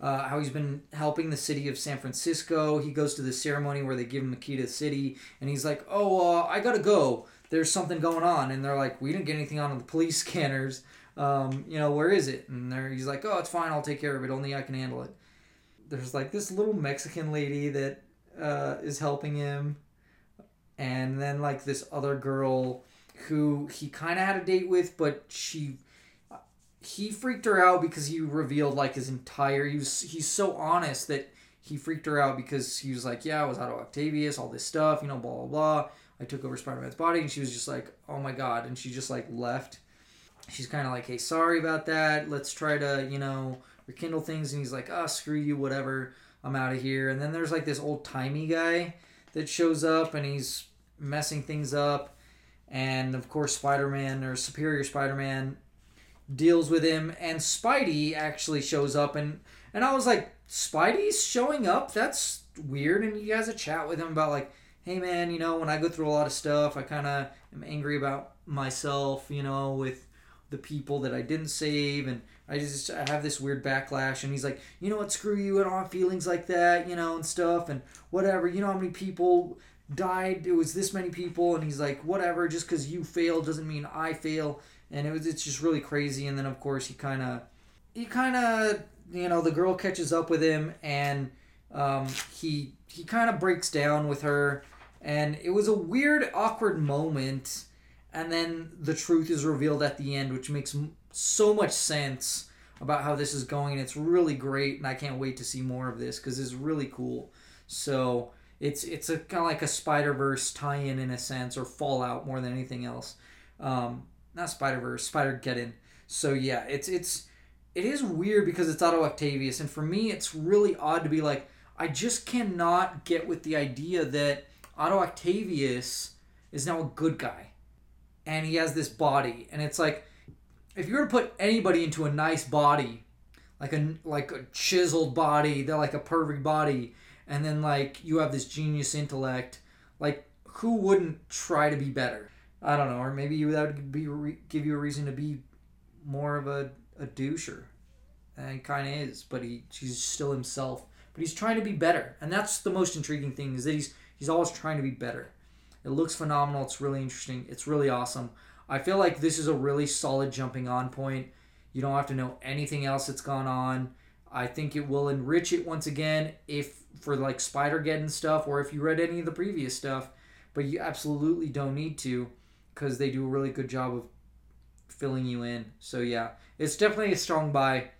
uh, how he's been helping the city of San Francisco. He goes to the ceremony where they give him a key to the city, and he's like, "Oh, uh, I gotta go. There's something going on." And they're like, "We didn't get anything on the police scanners. Um, you know, where is it?" And he's like, "Oh, it's fine. I'll take care of it. Only I can handle it." There's like this little Mexican lady that uh, is helping him, and then like this other girl who he kind of had a date with, but she he freaked her out because he revealed like his entire he was he's so honest that he freaked her out because he was like yeah i was Otto Octavius all this stuff you know blah blah blah. I took over spider-man's body and she was just like oh my god and she just like left. She's kind of like hey sorry about that. Let's try to you know rekindle things and he's like oh screw you whatever i'm out of here and then there's like this old timey guy that shows up and he's messing things up and of course spider-man or superior spider-man deals with him, and Spidey actually shows up, and and I was like, Spidey's showing up. That's weird. And you guys a chat with him about like, hey man, you know, when I go through a lot of stuff, I kind of am angry about myself, you know, with the people that I didn't save, and I just I have this weird backlash. And he's like, you know what, screw you, and don't feelings like that, you know, and stuff, and whatever. You know how many people died? It was this many people, and he's like, whatever. Just because you fail doesn't mean I fail and it was it's just really crazy. And then of course he kind of he kind of you know the girl catches up with him and um, he he kind of breaks down with her and it was a weird awkward moment and then the truth is revealed at the end which makes so much sense about how this is going and it's really great and i can't wait to see more of this because it's really cool. So it's it's a kind of like a spider verse tie-in in a sense or fallout more than anything else. Um, not Spider Verse, Spider Geddon. So yeah, it's it's it is weird because it's Otto Octavius, and for me, it's really odd to be like, I just cannot get with the idea that Otto Octavius is now a good guy, and he has this body, and it's like, if you were to put anybody into a nice body, like a like a chiseled body, they're like a perfect body, and then like you have this genius intellect, like who wouldn't try to be better? I don't know, or maybe that would be give you a reason to be more of a a doucher. And kind of is, but he he's still himself. But he's trying to be better, and that's the most intriguing thing is that he's he's always trying to be better. It looks phenomenal. It's really interesting. It's really awesome. I feel like this is a really solid jumping on point. You don't have to know anything else that's gone on. I think it will enrich it once again if for like Spider-Geddon stuff or if you read any of the previous stuff, but you absolutely don't need to because they do a really good job of filling you in. So yeah, it's definitely a strong buy.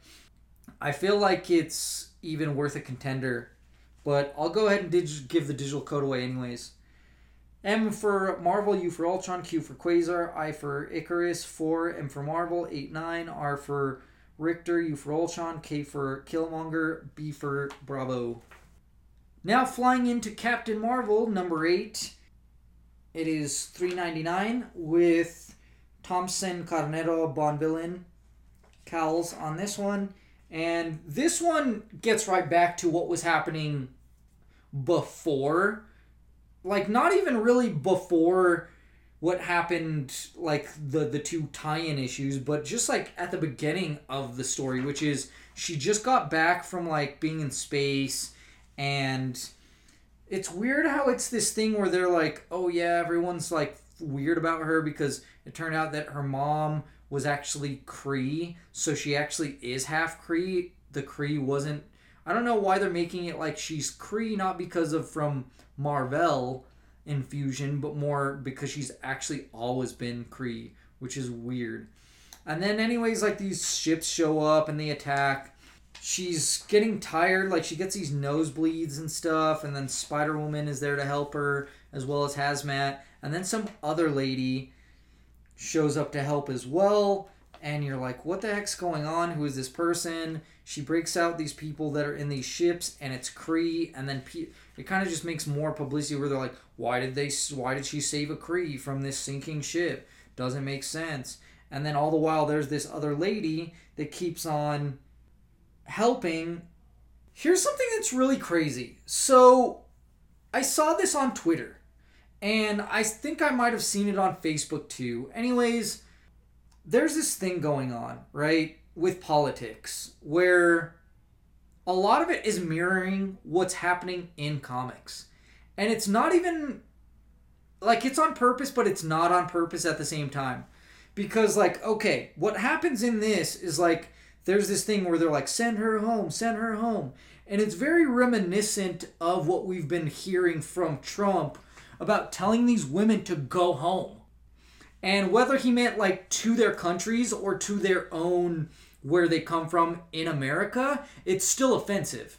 I feel like it's even worth a contender, but I'll go ahead and dig- give the digital code away anyways. M for Marvel, U for Ultron, Q for Quasar, I for Icarus, 4, M for Marvel, 8, 9, R for Richter, U for Ultron, K for Killmonger, B for Bravo. Now flying into Captain Marvel, number 8. It is 399 with Thompson, Carnero, Bonvillain, Cowles on this one. And this one gets right back to what was happening before like not even really before what happened like the the two tie-in issues but just like at the beginning of the story which is she just got back from like being in space and it's weird how it's this thing where they're like oh yeah everyone's like weird about her because it turned out that her mom was actually Kree so she actually is half Kree. The Kree wasn't I don't know why they're making it like she's Kree not because of from Marvel infusion, but more because she's actually always been Kree, which is weird. And then, anyways, like these ships show up and they attack. She's getting tired, like she gets these nosebleeds and stuff, and then Spider Woman is there to help her, as well as Hazmat. And then some other lady shows up to help as well. And you're like, what the heck's going on? Who is this person? She breaks out these people that are in these ships, and it's Kree. And then pe- it kind of just makes more publicity where they're like, why did they? Why did she save a Kree from this sinking ship? Doesn't make sense. And then all the while, there's this other lady that keeps on helping. Here's something that's really crazy. So, I saw this on Twitter, and I think I might have seen it on Facebook too. Anyways, there's this thing going on, right, with politics where a lot of it is mirroring what's happening in comics. And it's not even like it's on purpose, but it's not on purpose at the same time. Because, like, okay, what happens in this is like there's this thing where they're like, send her home, send her home. And it's very reminiscent of what we've been hearing from Trump about telling these women to go home. And whether he meant like to their countries or to their own where they come from in America, it's still offensive.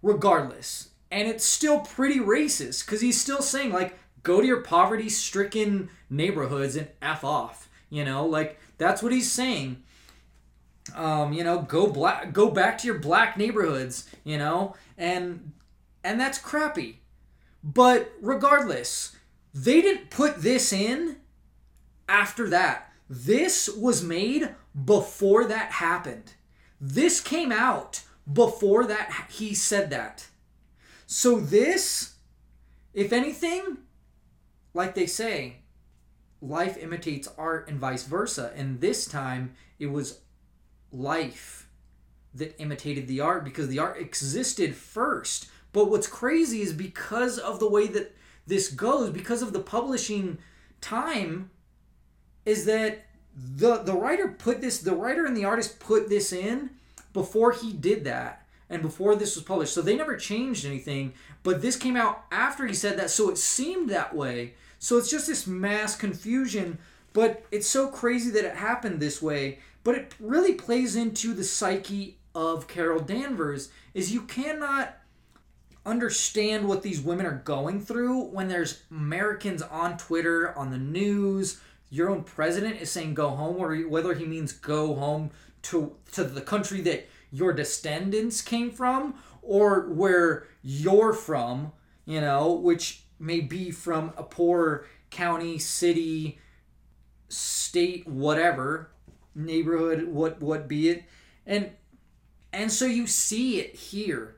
Regardless. And it's still pretty racist because he's still saying, like, go to your poverty stricken neighborhoods and F off. You know, like, that's what he's saying. Um, you know, go black go back to your black neighborhoods, you know, and and that's crappy. But regardless, they didn't put this in after that. This was made before that happened. This came out before that he said that. So this if anything like they say life imitates art and vice versa and this time it was life that imitated the art because the art existed first. But what's crazy is because of the way that this goes because of the publishing time is that the the writer put this the writer and the artist put this in before he did that and before this was published. So they never changed anything but this came out after he said that. So it seemed that way. So it's just this mass confusion but it's so crazy that it happened this way. But it really plays into the psyche of Carol Danvers is you cannot understand what these women are going through when there's Americans on Twitter on the news your own president is saying go home, or whether he means go home to to the country that your descendants came from, or where you're from, you know, which may be from a poor county, city, state, whatever neighborhood, what what be it, and and so you see it here.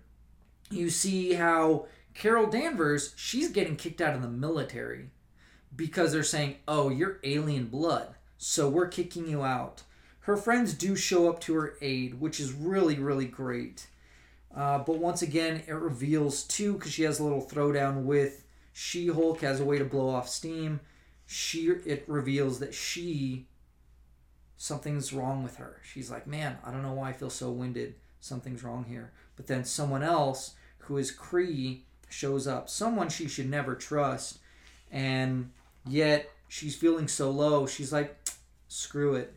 You see how Carol Danvers, she's getting kicked out of the military because they're saying, "Oh, you're alien blood, so we're kicking you out." Her friends do show up to her aid, which is really, really great. Uh, but once again, it reveals too because she has a little throwdown with She-Hulk as a way to blow off steam. She it reveals that she something's wrong with her. She's like, man, I don't know why I feel so winded. Something's wrong here. But then someone else who is Kree shows up. Someone she should never trust, and yet she's feeling so low. She's like, screw it.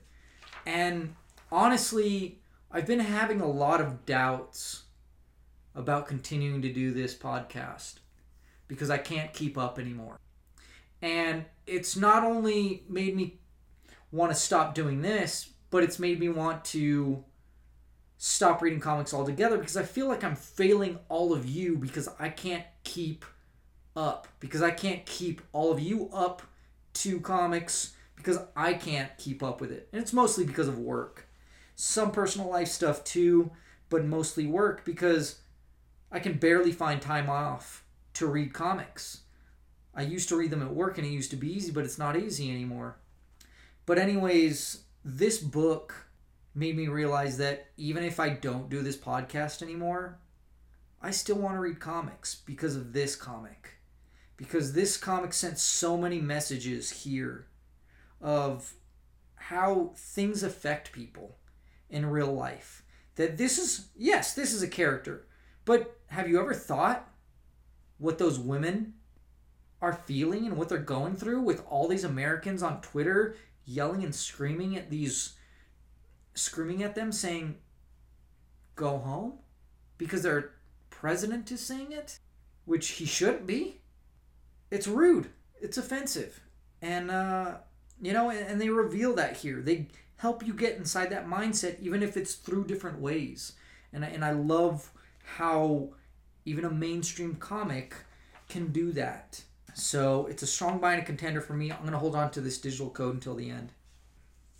And honestly, I've been having a lot of doubts about continuing to do this podcast because I can't keep up anymore. And it's not only made me want to stop doing this, but it's made me want to stop reading comics altogether because I feel like I'm failing all of you because I can't keep up. Because I can't keep all of you up to comics because I can't keep up with it. And it's mostly because of work. Some personal life stuff too, but mostly work because I can barely find time off to read comics. I used to read them at work and it used to be easy, but it's not easy anymore. But, anyways, this book made me realize that even if I don't do this podcast anymore, I still want to read comics because of this comic. Because this comic sent so many messages here of how things affect people in real life. That this is, yes, this is a character, but have you ever thought what those women are feeling and what they're going through with all these Americans on Twitter yelling and screaming at these screaming at them saying go home because their president is saying it which he shouldn't be it's rude it's offensive and uh you know and, and they reveal that here they help you get inside that mindset even if it's through different ways and I, and I love how even a mainstream comic can do that so it's a strong buy and a contender for me. I'm going to hold on to this digital code until the end.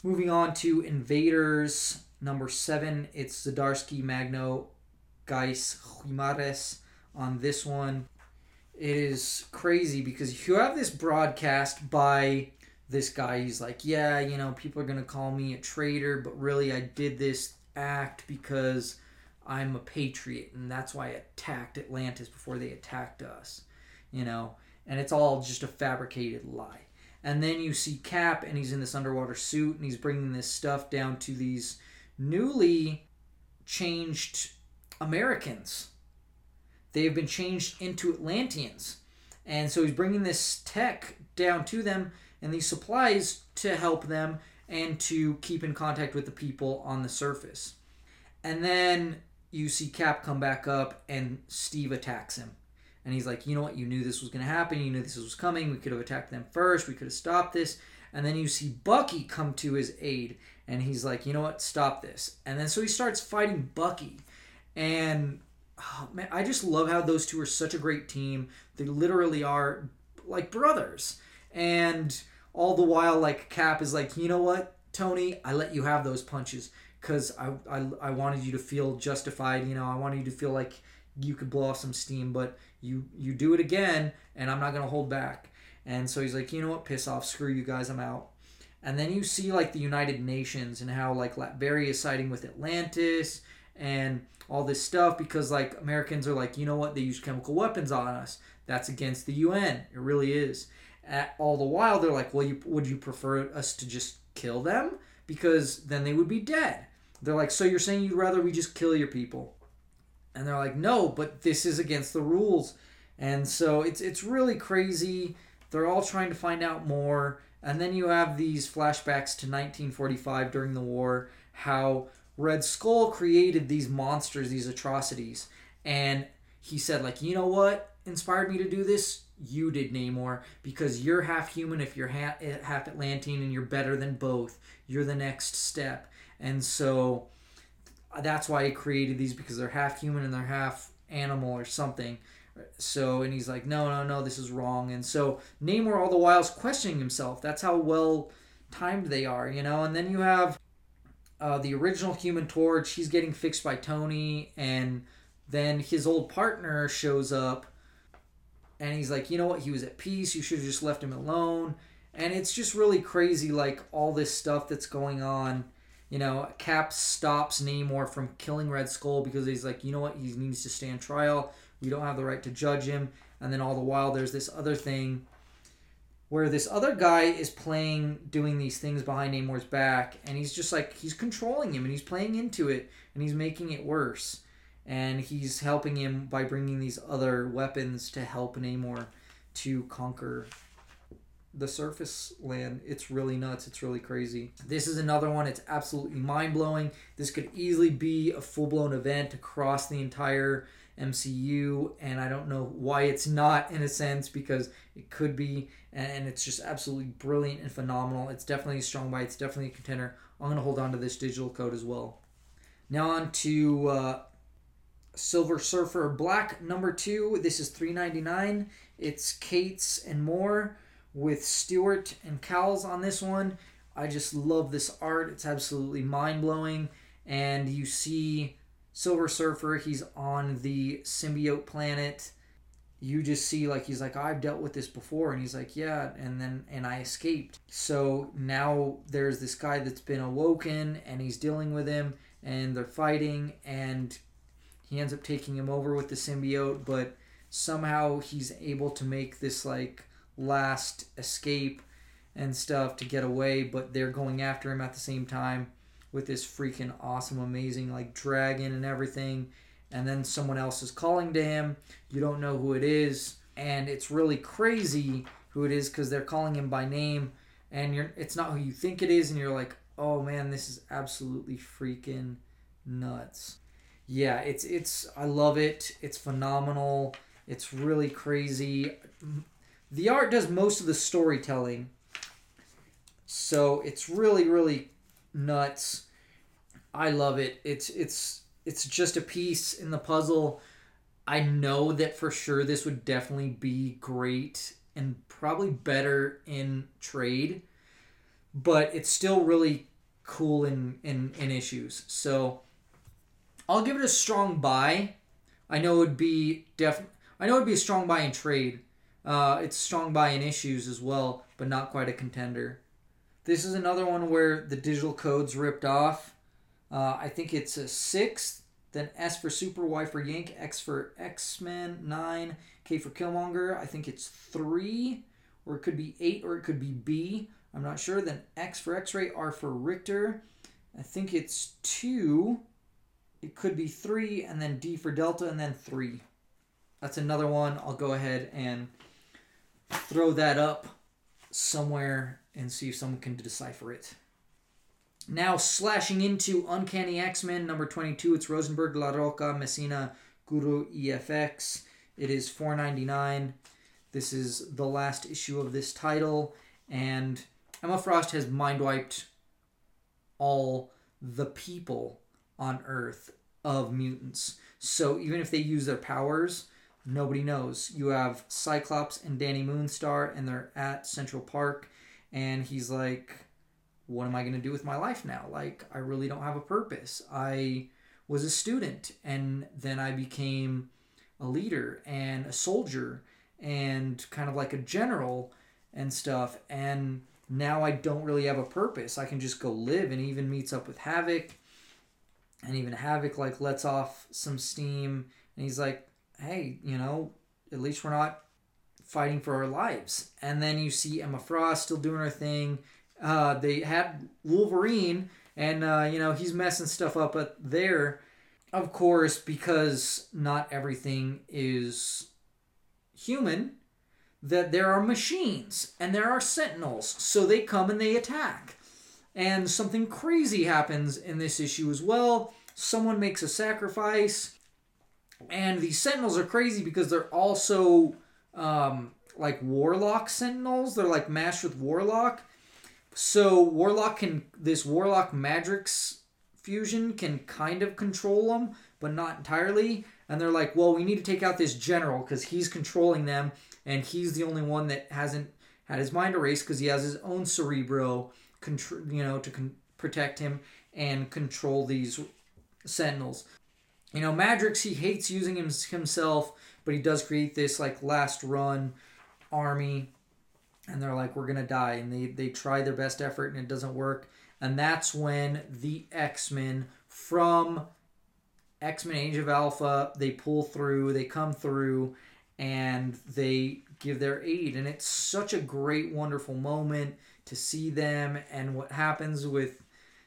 Moving on to Invaders number seven. It's Zdarsky, Magno, Guice, Jimares on this one. It is crazy because you have this broadcast by this guy. He's like, yeah, you know, people are going to call me a traitor, but really I did this act because I'm a patriot and that's why I attacked Atlantis before they attacked us. You know, and it's all just a fabricated lie. And then you see Cap, and he's in this underwater suit, and he's bringing this stuff down to these newly changed Americans. They have been changed into Atlanteans. And so he's bringing this tech down to them and these supplies to help them and to keep in contact with the people on the surface. And then you see Cap come back up and Steve attacks him. And he's like, you know what? You knew this was going to happen. You knew this was coming. We could have attacked them first. We could have stopped this. And then you see Bucky come to his aid. And he's like, you know what? Stop this. And then so he starts fighting Bucky. And oh, man, I just love how those two are such a great team. They literally are like brothers. And all the while, like Cap is like, you know what, Tony? I let you have those punches because I, I, I wanted you to feel justified. You know, I wanted you to feel like you could blow off some steam, but you you do it again, and I'm not gonna hold back. And so he's like, you know what, piss off, screw you guys, I'm out. And then you see like the United Nations and how like Latveria is siding with Atlantis and all this stuff because like Americans are like, you know what, they use chemical weapons on us. That's against the UN. It really is. At, all the while, they're like, well, you, would you prefer us to just kill them? Because then they would be dead. They're like, so you're saying you'd rather we just kill your people? and they're like no but this is against the rules and so it's it's really crazy they're all trying to find out more and then you have these flashbacks to 1945 during the war how red skull created these monsters these atrocities and he said like you know what inspired me to do this you did namor because you're half human if you're half, eh, half atlantean and you're better than both you're the next step and so that's why he created these because they're half human and they're half animal or something. So, and he's like, no, no, no, this is wrong. And so Namor all the while is questioning himself. That's how well timed they are, you know. And then you have uh, the original Human Torch. He's getting fixed by Tony, and then his old partner shows up, and he's like, you know what? He was at peace. You should have just left him alone. And it's just really crazy, like all this stuff that's going on. You know, Cap stops Namor from killing Red Skull because he's like, you know what? He needs to stand trial. We don't have the right to judge him. And then all the while, there's this other thing where this other guy is playing, doing these things behind Namor's back, and he's just like, he's controlling him and he's playing into it and he's making it worse. And he's helping him by bringing these other weapons to help Namor to conquer the surface land. It's really nuts. It's really crazy. This is another one. It's absolutely mind blowing. This could easily be a full blown event across the entire MCU, and I don't know why it's not in a sense because it could be, and it's just absolutely brilliant and phenomenal. It's definitely a strong buy. It's definitely a contender. I'm gonna hold on to this digital code as well. Now on to uh, Silver Surfer Black number two. This is $3.99. It's Cates and Moore with Stewart and Cowles on this one. I just love this art. It's absolutely mind blowing. And you see Silver Surfer, he's on the symbiote planet. You just see like he's like I've dealt with this before and he's like yeah and then and I escaped. So now there's this guy that's been awoken and he's dealing with him and they're fighting and he ends up taking him over with the symbiote but somehow he's able to make this like last escape and stuff to get away, but they're going after him at the same time with this freaking awesome, amazing like dragon and everything. And then someone else is calling to him. You don't know who it is, and it's really crazy who it is because they're calling him by name, and you're it's not who you think it is, and you're like, oh man, this is absolutely freaking nuts. Yeah, it's it's I love it. It's phenomenal. It's really crazy the art does most of the storytelling. So it's really really nuts. I love it. It's it's it's just a piece in the puzzle. I know that for sure this would definitely be great and probably better in trade, but it's still really cool in in, in issues. So I'll give it a strong buy. I know it would be def I know it'd be a strong buy in trade uh, it's strong buy in issues as well, but not quite a contender. This is another one where the digital code's ripped off. Uh, I think it's a sixth, then S for Super, Y for Yank, X for X Men, nine, K for Killmonger. I think it's three, or it could be eight, or it could be B. I'm not sure. Then X for X Ray, R for Richter. I think it's two. It could be three, and then D for Delta, and then three. That's another one. I'll go ahead and throw that up somewhere and see if someone can decipher it. Now, slashing into Uncanny X Men number 22, it's Rosenberg, Larroca, Messina, Guru EFX. It is $4.99. This is the last issue of this title, and Emma Frost has mind wiped all the people on Earth of mutants. So even if they use their powers, Nobody knows. You have Cyclops and Danny Moonstar, and they're at Central Park, and he's like, What am I going to do with my life now? Like, I really don't have a purpose. I was a student, and then I became a leader and a soldier and kind of like a general and stuff. And now I don't really have a purpose. I can just go live and even meets up with Havoc. And even Havoc like lets off some steam and he's like, hey, you know, at least we're not fighting for our lives. And then you see Emma Frost still doing her thing. Uh, they had Wolverine, and uh, you know he's messing stuff up up there. Of course, because not everything is human, that there are machines and there are sentinels, so they come and they attack. And something crazy happens in this issue as well. Someone makes a sacrifice and these sentinels are crazy because they're also um, like warlock sentinels. They're like mashed with warlock. So warlock can this warlock Madrox fusion can kind of control them, but not entirely. And they're like, well, we need to take out this general because he's controlling them, and he's the only one that hasn't had his mind erased because he has his own cerebro, contr- you know, to con- protect him and control these sentinels. you know, Madrox, he hates using him, himself, but he does create this like last run army, and they're like, we're gonna die, and they they try their best effort and it doesn't work, and that's when the X Men from X Men Age of Alpha they pull through, they come through, and they give their aid, and it's such a great, wonderful moment to see them and what happens with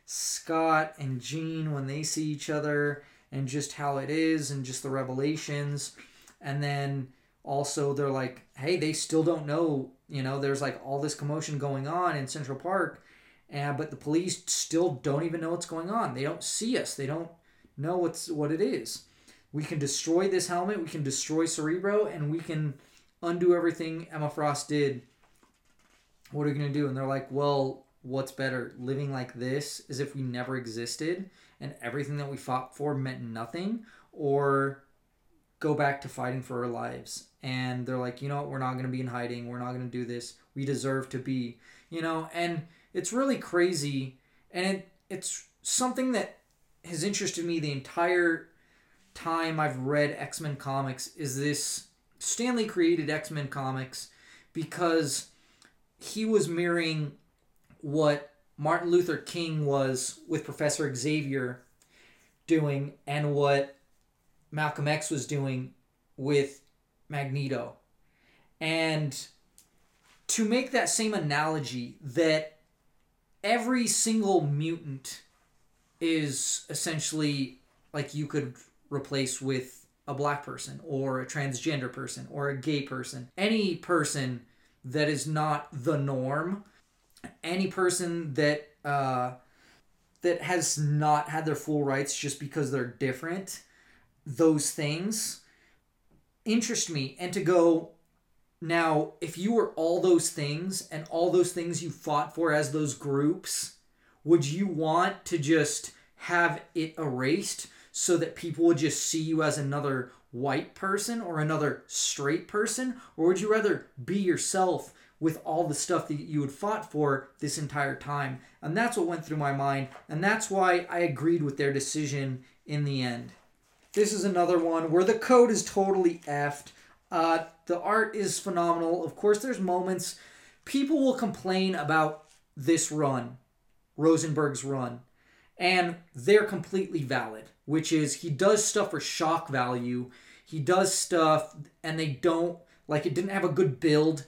Scott and Jean when they see each other and just how it is and just the revelations. And then also they're like, hey, they still don't know, you know, there's like all this commotion going on in Central Park, and but the police still don't even know what's going on. They don't see us. They don't know what's what it is. We can destroy this helmet, we can destroy Cerebro, and we can undo everything Emma Frost did. What are we gonna do? And they're like, well, what's better, living like this as if we never existed and everything that we fought for meant nothing, or go back to fighting for our lives. And they're like, you know what, we're not going to be in hiding. We're not going to do this. We deserve to be, you know, and it's really crazy. And it, it's something that has interested me the entire time I've read X Men comics is this Stan Lee created X Men comics because he was mirroring what Martin Luther King was with Professor Xavier doing and what Malcolm X was doing with Magneto. And to make that same analogy, that every single mutant is essentially like you could replace with a black person or a transgender person or a gay person. Any person that is not the norm, any person that uh, that has not had their full rights just because they're different, those things interest me. And to go now, if you were all those things and all those things you fought for as those groups, would you want to just have it erased so that people would just see you as another white person or another straight person? Or would you rather be yourself with all the stuff that you had fought for this entire time? And that's what went through my mind. And that's why I agreed with their decision in the end. This is another one where the code is totally effed. Uh, the art is phenomenal. Of course, there's moments people will complain about this run, Rosenberg's run, and they're completely valid. Which is he does stuff for shock value. He does stuff, and they don't like it. Didn't have a good build,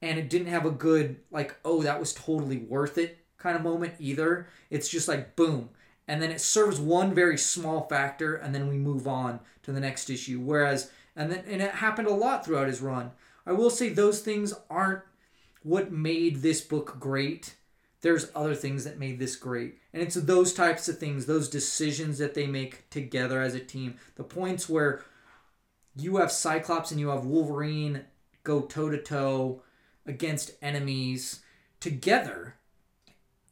and it didn't have a good like oh that was totally worth it kind of moment either. It's just like boom, and then it serves one very small factor and then we move on to the next issue. Whereas and then and it happened a lot throughout his run. I will say those things aren't what made this book great. There's other things that made this great. And it's those types of things those decisions that they make together as a team. The points where you have cyclops and you have wolverine go toe to toe against enemies together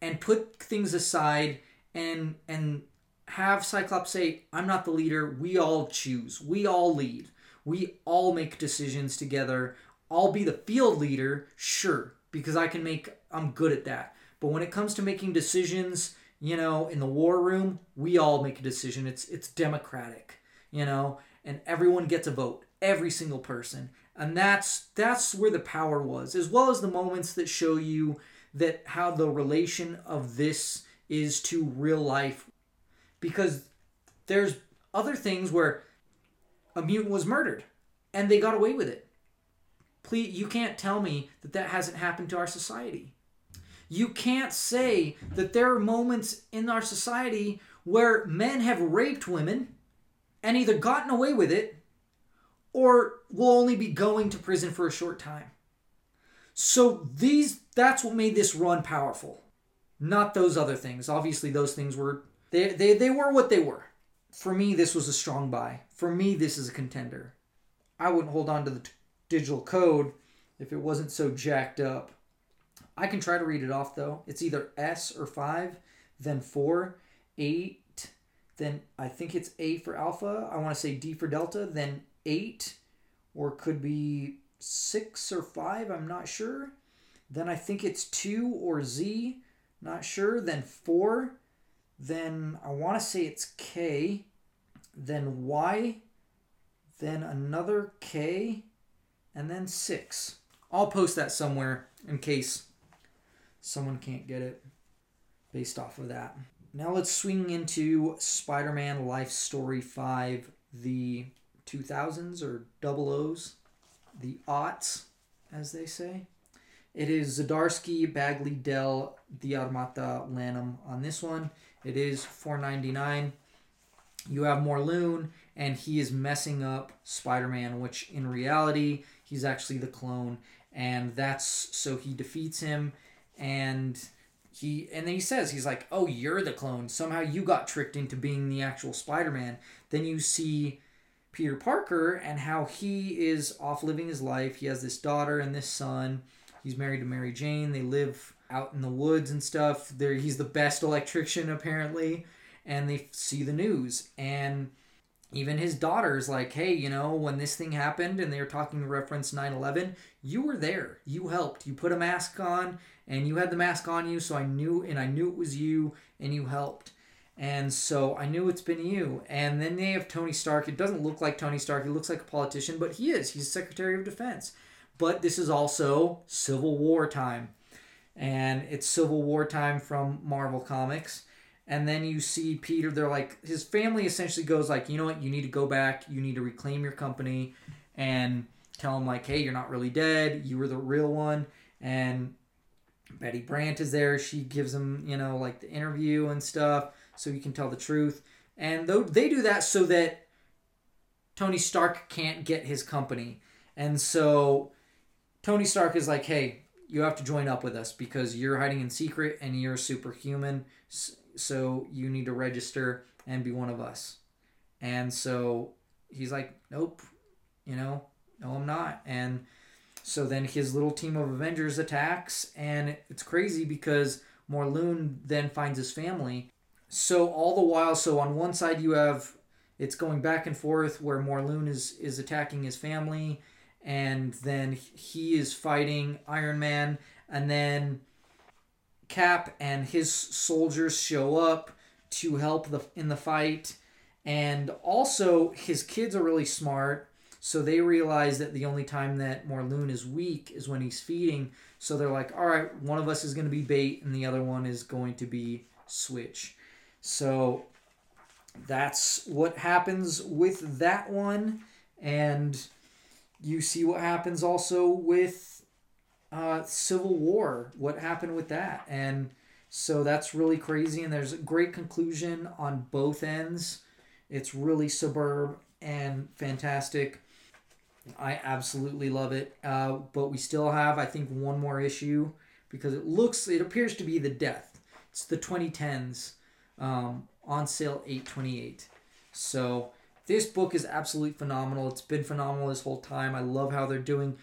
and put things aside and and have Cyclops say, "I'm not the leader. We all choose. We all lead. We all make decisions together. I'll be the field leader, sure, because I can make. I'm good at that. But when it comes to making decisions, you know, in the war room, we all make a decision. It's it's democratic, you know, and everyone gets a vote. Every single person, and that's that's where the power was, as well as the moments that show you that how the relation of this is to real life because there's other things where a mutant was murdered and they got away with it. Please, you can't tell me that that hasn't happened to our society. You can't say that there are moments in our society where men have raped women and either gotten away with it or will only be going to prison for a short time. So these that's what made this run powerful not those other things. Obviously, those things were they they, they were what they were. For me, this was a strong buy. For me, this is a contender. I wouldn't hold on to the t- digital code if it wasn't so jacked up. I can try to read it off though. It's either S or five, then four, eight, then I think it's A for alpha. I want to say D for delta, then eight, or it could be six or five. I'm not sure. Then I think it's two or Z not sure. Then four. Then I want to say it's K. then Y, then another K, and then 6. I'll post that somewhere in case someone can't get it based off of that. Now let's swing into Spider Man Life Story 5, the 2000s or double O's, the aughts, as they say. It is Zdarsky, Bagley, Dell, D'Armata, Lanham on this one. It is 4.99. You have Morlun, and he is messing up Spider-Man, which in reality he's actually the clone, and that's so he defeats him, and he and then he says he's like, "Oh, you're the clone. Somehow you got tricked into being the actual Spider-Man." Then you see Peter Parker and how he is off living his life. He has this daughter and this son. He's married to Mary Jane. They live out in the woods and stuff. There, he's the best electrician apparently, and they see the news and even his daughter's like, hey, you know, when this thing happened and they were talking reference 9/11, you were there. You helped. You put a mask on and you had the mask on you, so I knew and I knew it was you and you helped. And so I knew it's been you. And then they have Tony Stark. It doesn't look like Tony Stark. He looks like a politician, but he is. He's Secretary of Defense. But this is also Civil War time. And it's Civil War time from Marvel Comics. And then you see Peter, they're like, his family essentially goes like, you know what, you need to go back, you need to reclaim your company and tell him like, hey, you're not really dead, you were the real one. And Betty Brant is there. She gives him, you know, like the interview and stuff so he can tell the truth. And though they do that so that Tony Stark can't get his company. And so Tony Stark is like, "Hey, you have to join up with us because you're hiding in secret and you're superhuman. So you need to register and be one of us." And so he's like, "Nope, you know, no, I'm not." And so then his little team of Avengers attacks, and it's crazy because Morlun then finds his family. So all the while, so on one side you have it's going back and forth where Morlun is is attacking his family, and then he is fighting Iron Man, and then Cap and his soldiers show up to help the in the fight, and also his kids are really smart so they realize that the only time that Morlun is weak is when he's feeding. So they're like, all right, one of us is going to be bait and the other one is going to be switch. So that's what happens with that one. And you see what happens also with uh, Civil War, what happened with that. And so that's really crazy. And there's a great conclusion on both ends. It's really superb and fantastic. I absolutely love it. Uh, but we still have, I think, one more issue because it looks, it appears to be the death. It's the 2010s um, on sale 828. So this book is absolutely phenomenal. It's been phenomenal this whole time. I love how they're doing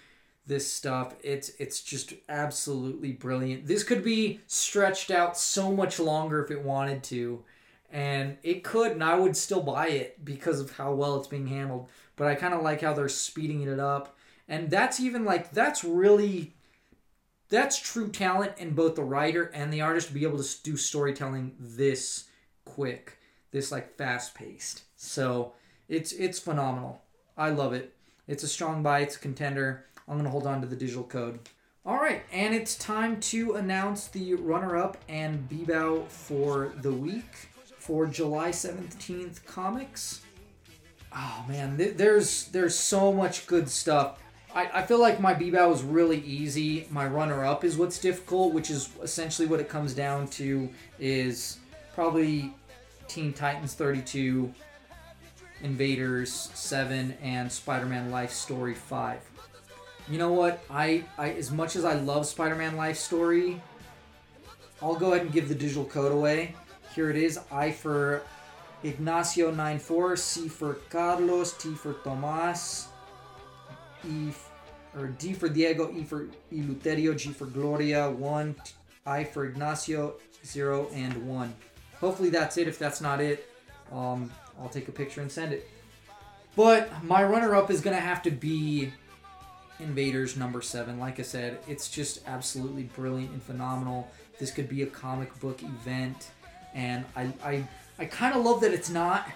this stuff. It's it's just absolutely brilliant. This could be stretched out so much longer if it wanted to. And it could, and I would still buy it because of how well it's being handled but I kind of like how they're speeding it up. And that's even like that's really that's true talent in both the writer and the artist to be able to do storytelling this quick, this like fast paced. So it's it's phenomenal. I love it. It's a strong buy. It's a contender. I'm gonna hold on to the digital code. All right, and it's time to announce the runner-up and B-bow for the week for July 17th comics oh man, th- there's there's so much good stuff. I, I feel like my B-bow was really easy. My runner up is what's difficult, which is essentially what it comes down to is probably Teen Titans 32, Invaders 7, and Spider-Man Life Story 5. You know what? I, I as much as I love Spider-Man Life Story, I'll go ahead and give the digital code away. Here it is. I for Ignacio 94, C for Carlos, T for Tomas, E or D for Diego, E for Eleuterio, G for Gloria, 1, I for Ignacio, 0, and 1. Hopefully that's it. If that's not it, um, I'll take a picture and send it. But my runner-up is going to have to be Invaders number 7. Like I said, it's just absolutely brilliant and phenomenal. This could be a comic book event. And I, I I kind of love that it's not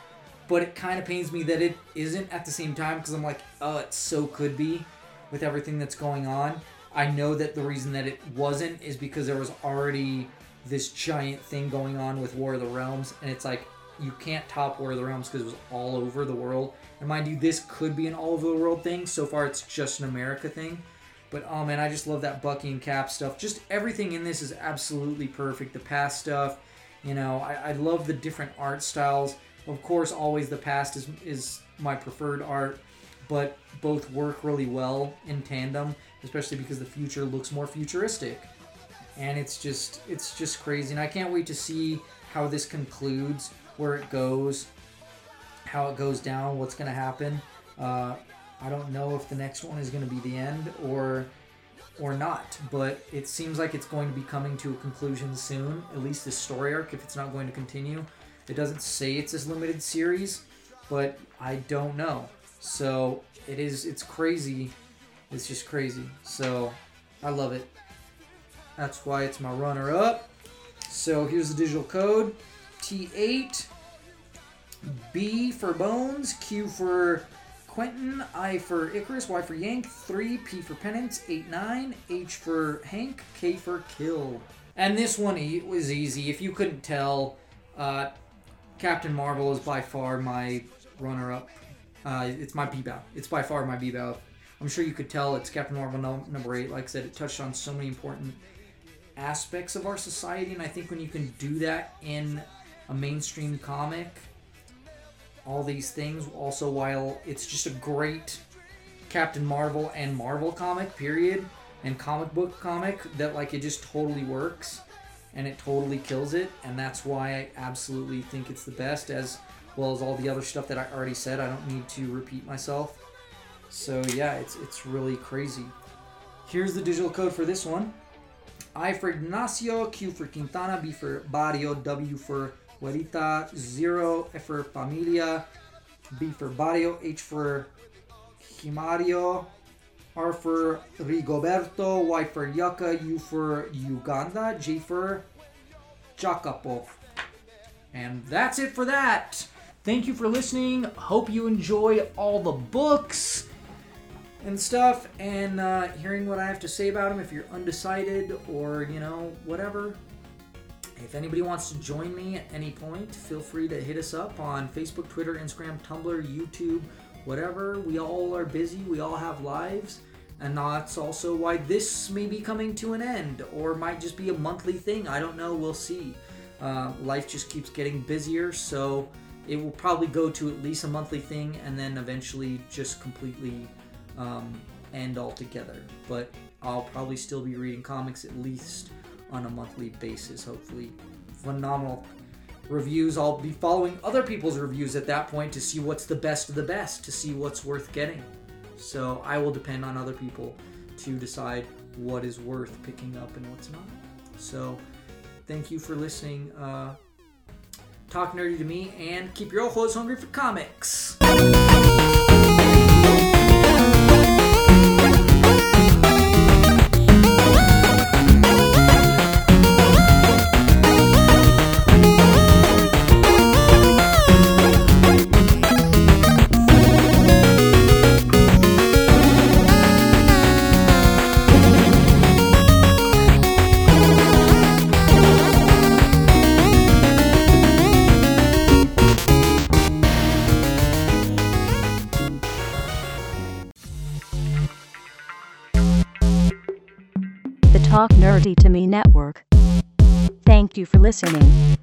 but it kind of pains me that it isn't at the same time because I'm like, oh, it so could be with everything that's going on. I know that the reason that it wasn't is because there was already this giant thing going on with War of the Realms, and it's like you can't top War of the Realms because it was all over the world. And mind you, this could be an all over the world thing. So far, it's just an America thing. But oh man, I just love that Bucky and Cap stuff. Just everything in this is absolutely perfect. The past stuff, you know, I, I love the different art styles. Of course, always the past is is my preferred art, but both work really well in tandem, especially because the future looks more futuristic. And it's just it's just crazy, and I can't wait to see how this concludes, where it goes, how it goes down, what's gonna happen. Uh, I don't know if the next one is going to be the end or or not, but it seems like it's going to be coming to a conclusion soon. At least this story arc, if it's not going to continue. It doesn't say it's this limited series, but I don't know. So it is. It's crazy. It's just crazy. So I love it. That's why it's my runner up. So here's the digital code T8, B for Bones, Q for Quentin, I for Icarus, Y for Yank, 3, P for Penance, 8, 9, H for Hank, K for Kill. And this one was easy. If you couldn't tell, uh, Captain Marvel is by far my runner up. Uh, it's my B-Bow. It's by far my B-Bow. I'm sure you could tell it's Captain Marvel number 8. Like I said, it touched on so many important aspects of our society, and I think when you can do that in a mainstream comic, all these things. Also, while it's just a great Captain Marvel and Marvel comic, period, and comic book comic, that like it just totally works and it totally kills it, and that's why I absolutely think it's the best, as well as all the other stuff that I already said. I don't need to repeat myself. So yeah, it's it's really crazy. Here's the digital code for this one. I for Ignacio, Q for Quintana, B for Barrio, W for Juanita, zero F for Familia, B for Barrio, H for Himario, R for Rigoberto, Y for Yucca, U for Uganda, J for Jacopo. And that's it for that. Thank you for listening. Hope you enjoy all the books and stuff and uh, hearing what I have to say about them if you're undecided or, you know, whatever. If anybody wants to join me at any point, feel free to hit us up on Facebook, Twitter, Instagram, Tumblr, YouTube, whatever. We all are busy, we all have lives. And that's also why this may be coming to an end or might just be a monthly thing. I don't know, we'll see. Uh, life just keeps getting busier, so it will probably go to at least a monthly thing and then eventually just completely um, end altogether. But I'll probably still be reading comics at least on a monthly basis, hopefully. Phenomenal reviews. I'll be following other people's reviews at that point to see what's the best of the best, to see what's worth getting. So I will depend on other people to decide what is worth picking up and what's not. So thank you for listening. Uh, talk nerdy to me and keep your ojos hungry for comics. Network. Thank you for listening.